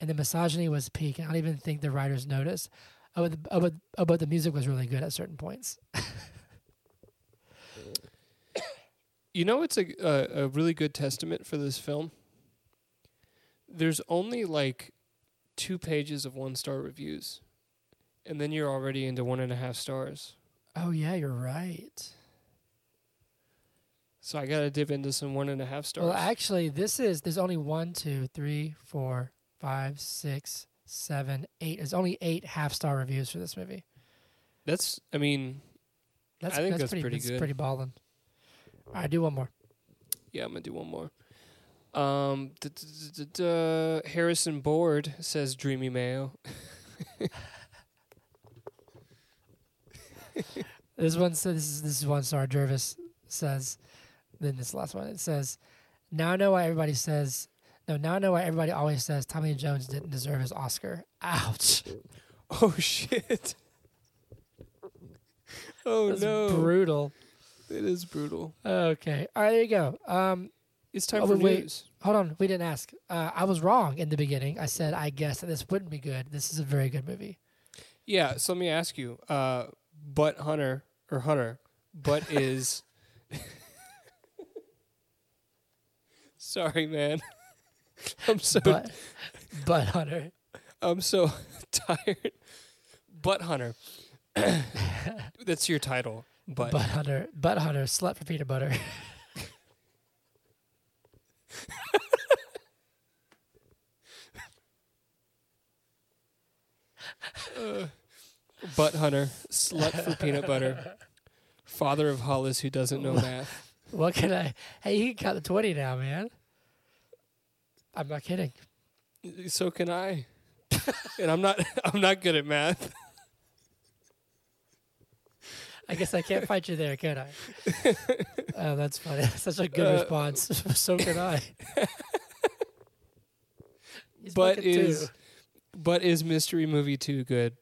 S1: and the misogyny was peak. I don't even think the writers noticed. Oh, but, oh, but, oh, but the music was really good at certain points. [LAUGHS]
S2: You know, it's a a really good testament for this film. There's only like two pages of one star reviews, and then you're already into one and a half stars.
S1: Oh yeah, you're right.
S2: So I gotta dip into some one and a half stars.
S1: Well, actually, this is there's only one, two, three, four, five, six, seven, eight. There's only eight half star reviews for this movie.
S2: that's, I mean,
S1: That's
S2: I think
S1: that's,
S2: that's
S1: pretty,
S2: pretty
S1: that's
S2: good.
S1: pretty ballin'. All right, do one more.
S2: yeah, I'm gonna do one more. Um, d- d- d- d- d- Harrison Board says Dreamy Mayo. [LAUGHS]
S1: This one says this is this is one star. Jervis says, then this last one it says, now I know why everybody says. No, now I know why everybody always says Tommy Jones didn't deserve his Oscar. Ouch. [LAUGHS]
S2: Oh shit! oh
S1: That's
S2: no,
S1: brutal.
S2: it is brutal.
S1: Okay. All right, there you go. Um,
S2: It's time
S1: Oh,
S2: for
S1: wait,
S2: news.
S1: Hold on, we didn't ask. Uh, I was wrong in the beginning. I said I guess that this wouldn't be good. This is a very good movie.
S2: Yeah, so let me ask you, uh, Butt Hunter or Hunter, Butt [LAUGHS] is. [LAUGHS] Sorry, man. [LAUGHS] I'm so
S1: But, but Hunter,
S2: I'm so tired. Butt Hunter. That's your title. But,
S1: but Hunter, but Hunter slept for peanut butter. [LAUGHS]
S2: Butt Hunter, slut for peanut butter, father of Hollis who doesn't know math.
S1: what can I? Hey, you can count the twenty now, man. I'm not kidding.
S2: So can I. and I'm not [LAUGHS] I'm not good at math.
S1: I guess I can't fight you there, can I? [LAUGHS] oh, that's funny. That's [LAUGHS] such a good
S2: Uh,
S1: response. [LAUGHS] so can I.
S2: But
S1: fucking two.
S2: is but is Mystery Movie 2 good?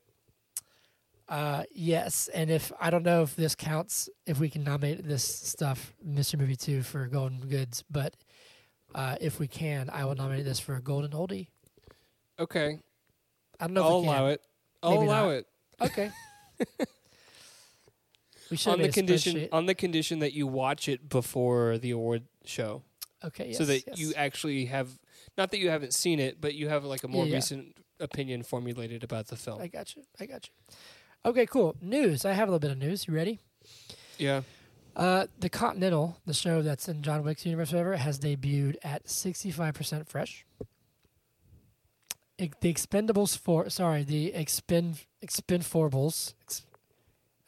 S1: Uh, yes, and if I don't know if this counts, if we can nominate this stuff, Mystery Movie Two, for Golden Goods, but uh, if we can, I will nominate this for a Golden Oldie.
S2: Okay.
S1: I don't know.
S2: I'll
S1: if we can.
S2: allow it. I'll
S1: Maybe
S2: allow
S1: not.
S2: it.
S1: Okay. We should
S2: On the condition on the condition that you watch it before the award show.
S1: Okay. Yes,
S2: so that
S1: yes.
S2: you actually have not that you haven't seen it, but you have like a more
S1: Yeah, yeah.
S2: recent opinion formulated about the film.
S1: I got you. I got you. Okay, cool. News. I have a little bit of news. You ready?
S2: yeah.
S1: Uh, the Continental, the show that's in John Wick's universe, whatever, has debuted at 65% fresh. Ex- the Expendables four, sorry, the Expend Expendables. Ex,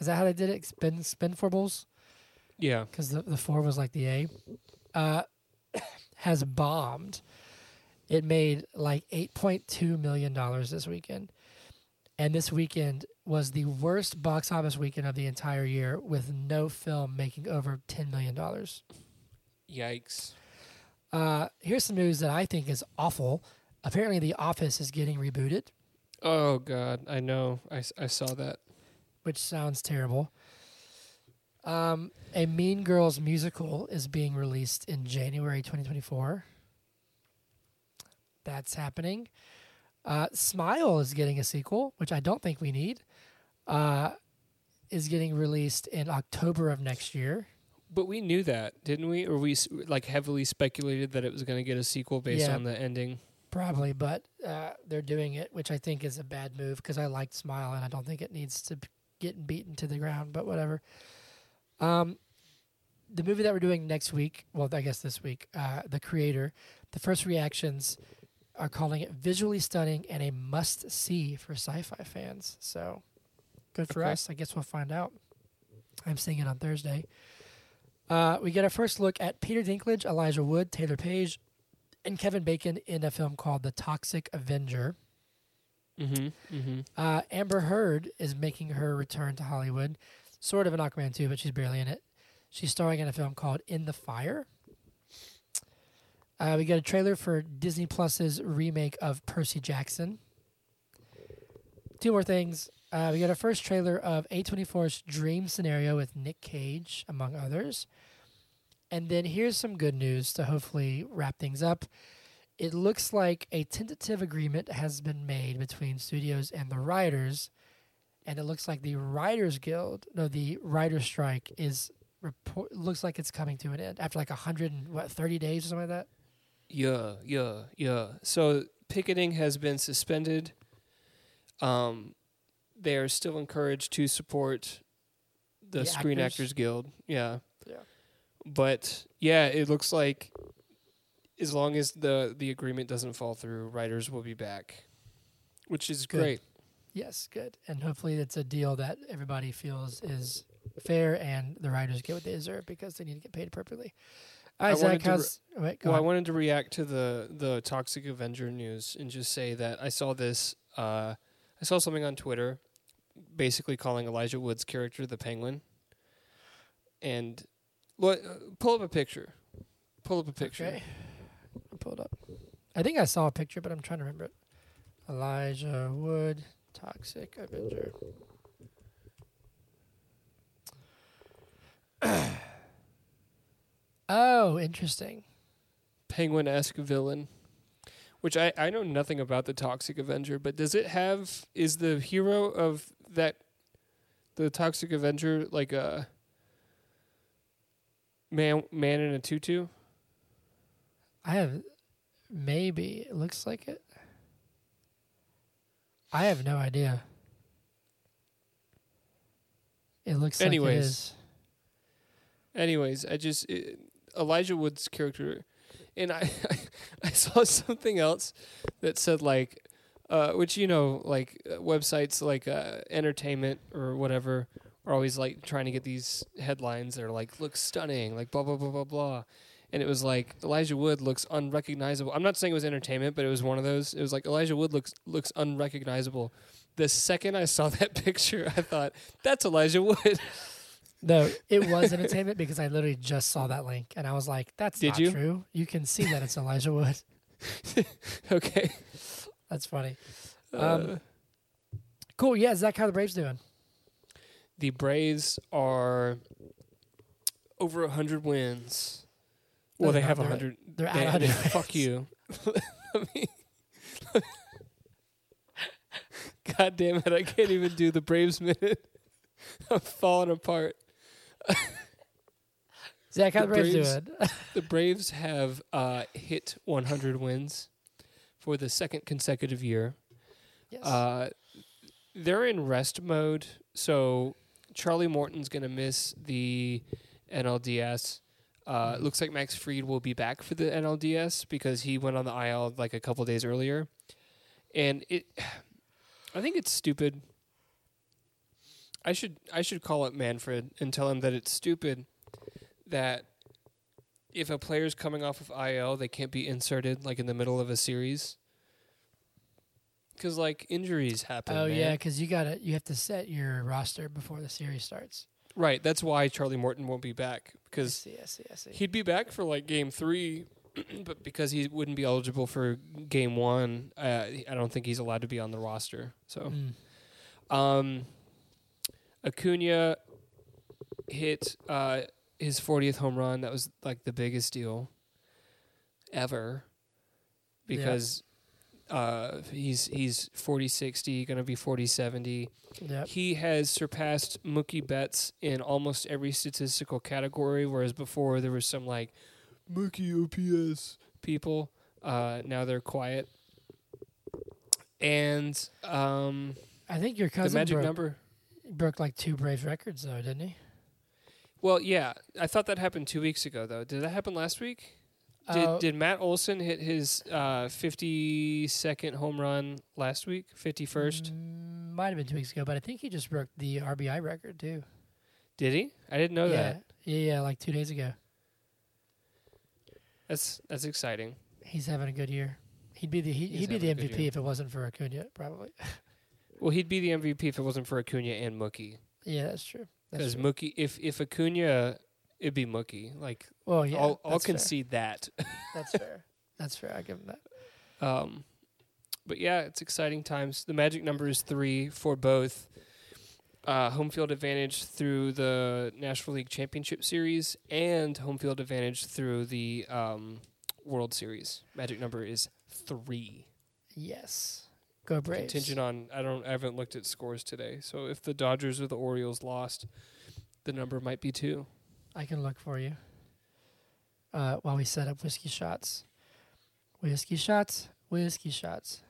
S1: is that how they did it? Spin spin four Expendables,
S2: Yeah.
S1: because the the four was like the A. Uh, [COUGHS] has bombed. It made like 8.2 million dollars this weekend, And this weekend was the worst box office weekend of the entire year, with no film making over ten million dollars.
S2: Yikes.
S1: Uh, here's some news that I think is awful. Apparently, The Office is getting rebooted,
S2: Oh God, I know. I, I saw that.
S1: Which sounds terrible. Um, a Mean Girls musical is being released in January 2024. That's happening. Uh, Smile is getting a sequel, which I don't think we need. Uh, is getting released in October of next year.
S2: But we knew that, didn't we? Or we like heavily speculated that it was going to get a sequel based
S1: Yeah.
S2: on the ending.
S1: Probably, but uh, they're doing it, which I think is a bad move because I liked Smile and I don't think it needs to b- get beaten to the ground. But whatever. Um, the movie that we're doing next week, well, I guess this week, uh, the creator, the first reactions are calling it visually stunning and a must see for sci-fi fans. So good for
S2: Okay.
S1: us. I guess we'll find out. I'm seeing it on Thursday. Uh, we get our first look at Peter Dinklage, Elijah Wood, Taylour Paige, and Kevin Bacon in a film called The Toxic Avenger.
S2: Mm-hmm. Mm-hmm.
S1: Uh, Amber Heard is making her return to Hollywood, sort of an Aquaman too, but she's barely in it. She's starring in a film called In the Fire. Uh, we got a trailer for Disney Plus's remake of Percy Jackson. Two more things. Uh, we got our first trailer of A24's Dream Scenario with Nick Cage, among others. And then here's some good news to hopefully wrap things up. It looks like a tentative agreement has been made between studios and the writers, and it looks like the Writers Guild, no, the writer strike is report looks like it's coming to an end after like a hundred and what thirty days or something like that.
S2: Yeah, yeah, yeah. So picketing has been suspended. Um, they are still encouraged to support the,
S1: The
S2: Screen
S1: actors?
S2: Actors Guild. Yeah.
S1: Yeah.
S2: But yeah, it looks like as long as the the agreement doesn't fall through, writers will be back, which is
S1: Good.
S2: great.
S1: Yes, good, and hopefully it's a deal that everybody feels is fair and the writers get what they deserve because they need to get paid appropriately.
S2: I
S1: right,
S2: wanted
S1: Zach,
S2: to re-
S1: how's wait, go
S2: Well, I wanted to react to the the Toxic Avenger news and just say that I saw this. Uh, I saw something on Twitter, basically calling Elijah Wood's character the Penguin. And what? Uh, pull up a picture. Pull up a picture.
S1: Okay. I'll pull up. I think I saw a picture, but I'm trying to remember it. Elijah Wood, Toxic Avenger. [CLEARS THROAT] oh, interesting.
S2: Penguin esque villain. Which I, I know nothing about the Toxic Avenger, but does it have is the hero of that the Toxic Avenger like a man man in a tutu?
S1: I have maybe it looks like it. I have no idea. It looks like
S2: Anyways.
S1: it is.
S2: Anyways, I just it, Elijah Wood's character, and I [LAUGHS] I saw something else that said like, uh, which you know like uh, websites like uh, entertainment or whatever are always like trying to get these headlines that are like look stunning like blah blah blah blah blah, and it was like Elijah Wood looks unrecognizable. I'm not saying it was entertainment, but it was one of those. It was like Elijah Wood looks looks unrecognizable. The second I saw [LAUGHS] that picture, I thought that's Elijah Wood. [LAUGHS]
S1: No, it was entertainment because I literally just saw that link and I was like, "That's
S2: Did
S1: not
S2: you?
S1: true." You can see that it's Elijah Wood. [LAUGHS]
S2: okay.
S1: That's funny.
S2: Uh,
S1: Um, Cool. Yeah, Zach, how the Braves doing?
S2: the Braves are over 100 wins. Well, they have
S1: a
S2: 100.
S1: They're at
S2: they-
S1: 100.
S2: fuck you. [LAUGHS] [LAUGHS] God damn it. I can't even do the Braves minute. [LAUGHS] I'm falling apart.
S1: Zach, how the
S2: the
S1: Braves,
S2: Braves-
S1: doing?
S2: The Braves have uh, hit 100 wins for the second consecutive year.
S1: yes.
S2: Uh, they're in rest mode, so Charlie Morton's going to miss the NLDS. Uh,
S1: Mhm.
S2: Looks like Max Fried will be back for the NLDS because he went on the IL like a couple days earlier, and it. [SIGHS] I think it's stupid. I should I should call up Manfred and tell him that it's stupid that if a player's coming off of IL, they can't be inserted like in the middle of a series. because like injuries happen.
S1: oh
S2: man.
S1: yeah, because you gotta you have to set your roster before the series starts.
S2: Right. That's why Charlie Morton won't be back
S1: I
S2: because
S1: see, I see, I see.
S2: he'd be back for like game three, [CLEARS THROAT] but because he wouldn't be eligible for game one, uh, I don't think he's allowed to be on the roster. So,
S1: Mm.
S2: um, Acuna hit uh, his 40th home run. That was like the biggest deal ever because uh, he's he's 40 60, going to be 40 70.
S1: Yep.
S2: He has surpassed Mookie Betts in almost every statistical category, whereas before there was some like Mookie OPS people. Uh, now they're quiet. And um,
S1: I think your cousin the
S2: magic
S1: broke,
S2: number.
S1: broke like two Braves records though, didn't he?
S2: Well, yeah, I thought that happened two weeks ago, though. Did that happen last week? Did,
S1: Oh,
S2: did Matt Olson hit his uh, 52nd home run last week? 51st?
S1: mm, might have been two weeks ago, but I think he just broke the RBI record too.
S2: Did he? I didn't know
S1: yeah,
S2: that.
S1: yeah, yeah, like two days ago.
S2: That's that's exciting.
S1: He's having a good year. He'd be the he, he'd be the
S2: having a good
S1: MVP if it wasn't for Acuna, probably. [LAUGHS]
S2: Well, he'd be the MVP if it wasn't for Acuna and Mookie.
S1: yeah, that's true.
S2: Because. Mookie, if if Acuna, it'd be Mookie. Like
S1: well, yeah,
S2: I'll I'll
S1: that's fair.
S2: concede that. [LAUGHS]
S1: That's fair. That's fair. I give him that.
S2: Um, but yeah, it's exciting times. The magic number is three for both uh, home field advantage through the National League Championship Series and home field advantage through the um, World Series. Magic number is three.
S1: Yes. Go Braves.
S2: Contingent on I don't I haven't looked at scores today. So if the Dodgers or the Orioles lost, the number might be two.
S1: I can look for you. Uh, while we set up whiskey shots. Whiskey shots. Whiskey shots.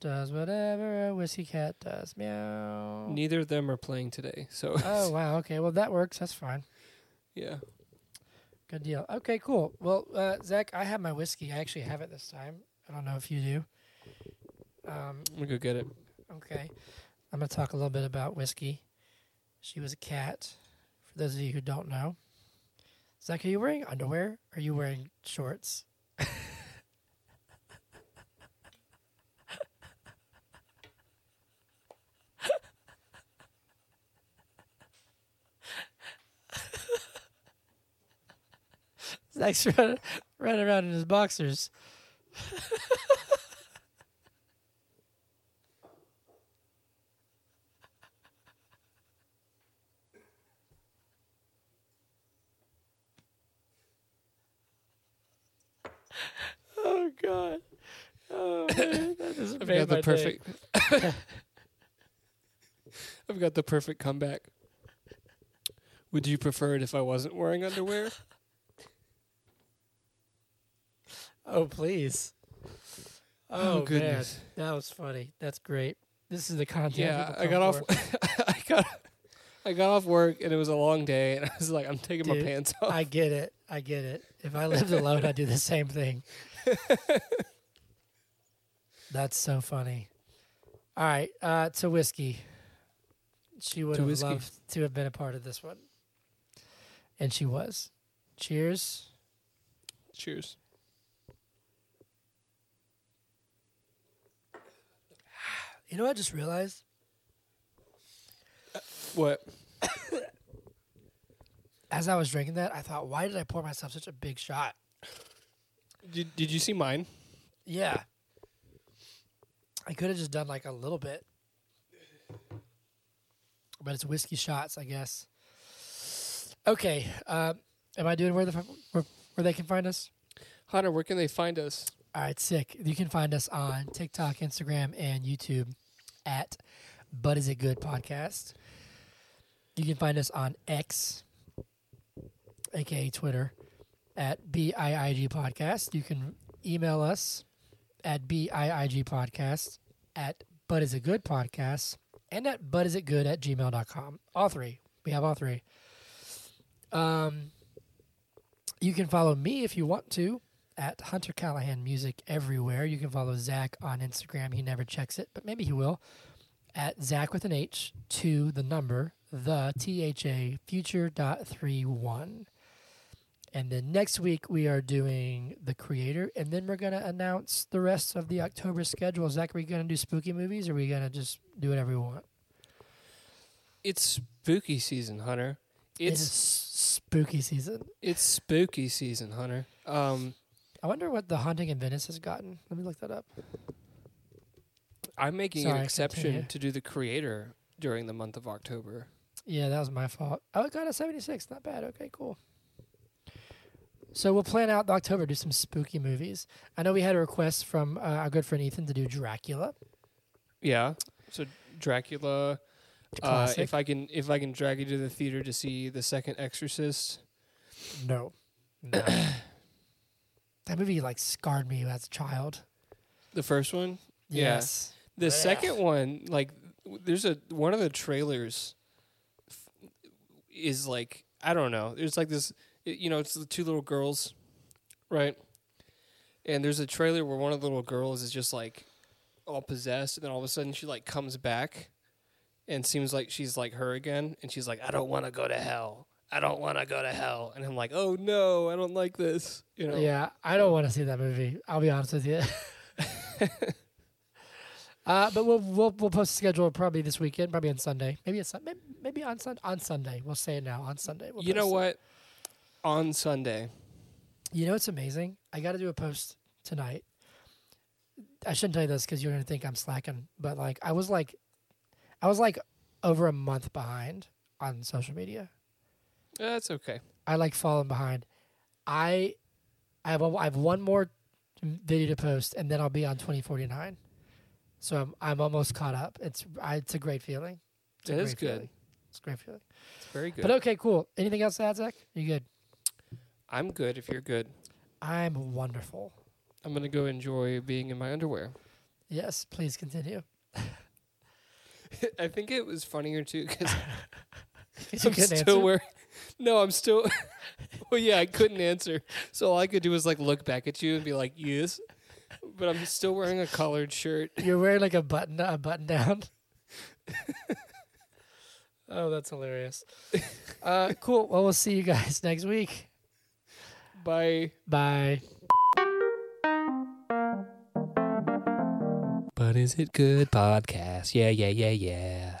S1: Does whatever a whiskey cat does. Meow.
S2: Neither of them are playing today. So
S1: oh [LAUGHS] wow. Okay. Well, that works. That's fine.
S2: yeah.
S1: Good deal. Okay. Cool. Well, uh, Zach, I have my whiskey. I actually have it this time. I don't know if you do. Um,
S2: I'm gonna go get it.
S1: Okay. I'm going to talk a little bit about whiskey. She was a cat. For those of you who don't know, Zach, are you wearing underwear? Are you wearing shorts? [LAUGHS] Zach's running, running around in his boxers. [LAUGHS] Oh God! Oh man, that [LAUGHS] just
S2: I've got the perfect. [LAUGHS] I've got the perfect comeback. Would you prefer it if I wasn't wearing underwear? [LAUGHS]
S1: Oh please! Oh, oh, man,
S2: goodness.
S1: that was funny. That's great. This is the content.
S2: Yeah, I got off. I got. I got off work and it was a long day, and I was like, "I'm taking my pants off."
S1: I get it. I get it. If I lived alone, I'd do the same thing. That's so funny. All right, uh, to whiskey. She would
S2: To
S1: have
S2: whiskey.
S1: loved to have been a part of this one, and she was. Cheers.
S2: Cheers. [SIGHS]
S1: You know what I just realized?
S2: What? [COUGHS]
S1: As I was drinking that, I thought, why did I pour myself such a big shot?
S2: Did Did you see mine?
S1: Yeah. I could have just done like a little bit. But it's whiskey shots, I guess. Okay. Uh, am I doing where the where, where they can find us?
S2: Hunter, where can they find us?
S1: All right, sick. You can find us on TikTok, Instagram, and YouTube at But Is It Good Podcast. You can find us on X, aka Twitter, at BIIG Podcast. You can email us at BIIG Podcast, at But Is It Good Podcast, and at But Is It Good at gmail.com. All three. We have all three. Um, you can follow me if you want to at Hunter Callahan Music everywhere. You can follow Zach on Instagram. He never checks it, but maybe he will. At Zach with an H to the number, the T H A future dot three one. And then next week we are doing the creator, and then we're gonna announce the rest of the October schedule. Zach, are we gonna do spooky movies, or are we gonna just do whatever we want?
S2: It's spooky season, Hunter.
S1: It's spooky season.
S2: it's spooky season, Hunter. Um,
S1: I wonder what the Haunting in Venice has gotten. Let me look that up.
S2: I'm making
S1: Sorry,
S2: an exception
S1: continue.
S2: to do the creator during the month of October.
S1: Yeah, that was my fault. Oh, it got a 76. Not bad. Okay, cool. So we'll plan out October, do some spooky movies. I know we had a request from uh, our good friend Ethan to do Dracula.
S2: Yeah. So Dracula. Uh,
S1: Classic.
S2: if I can, if I can drag you to the theater to see the second Exorcist.
S1: no. No. [COUGHS] that movie like scarred me as a child.
S2: The first one. Yeah.
S1: Yes.
S2: The second one, like, w- there's a one of the trailers f- is like I don't know. There's like this, you know, it's the two little girls, right? And there's a trailer where one of the little girls is just like all possessed, and then all of a sudden she like comes back, and seems like she's like her again, and she's like, I don't want to go to hell. I don't want to go to hell, and I'm like, oh no, I don't like this. You know?
S1: Yeah, I don't want to see that movie. I'll be honest with you. [LAUGHS] uh, but we'll we'll we'll post a schedule probably this weekend, probably on Sunday. Maybe it's maybe, maybe on Sun on Sunday. We'll say it now on Sunday. We'll
S2: you know
S1: what? it.
S2: On Sunday,
S1: You know it's amazing. I got to do a post tonight. I shouldn't tell you this because you're gonna think I'm slacking, but like I was like, I was like over a month behind on social media.
S2: Uh, that's okay.
S1: I like falling behind. I, I have a, I have one more video to post, and then I'll be on 2049. So I'm I'm almost caught up. It's I, it's a great feeling. It's
S2: That is good.
S1: feeling. It's a great feeling.
S2: It's very good.
S1: But okay, cool. Anything else to add, Zach? You good?
S2: I'm good if you're good.
S1: I'm wonderful.
S2: I'm gonna go enjoy being in my underwear.
S1: Yes, please continue. [LAUGHS] [LAUGHS]
S2: I think it was funnier too because [LAUGHS] I'm still
S1: answer?
S2: wearing. No, I'm still. well, yeah, I couldn't answer, so all I could do was like look back at you and be like, "Yes," but I'm still wearing a collared shirt.
S1: You're wearing like a button a button down. oh, that's hilarious. Uh, cool. Well, we'll see you guys next week.
S2: Bye.
S1: Bye.
S2: But is it good podcast? Yeah, yeah, yeah, yeah.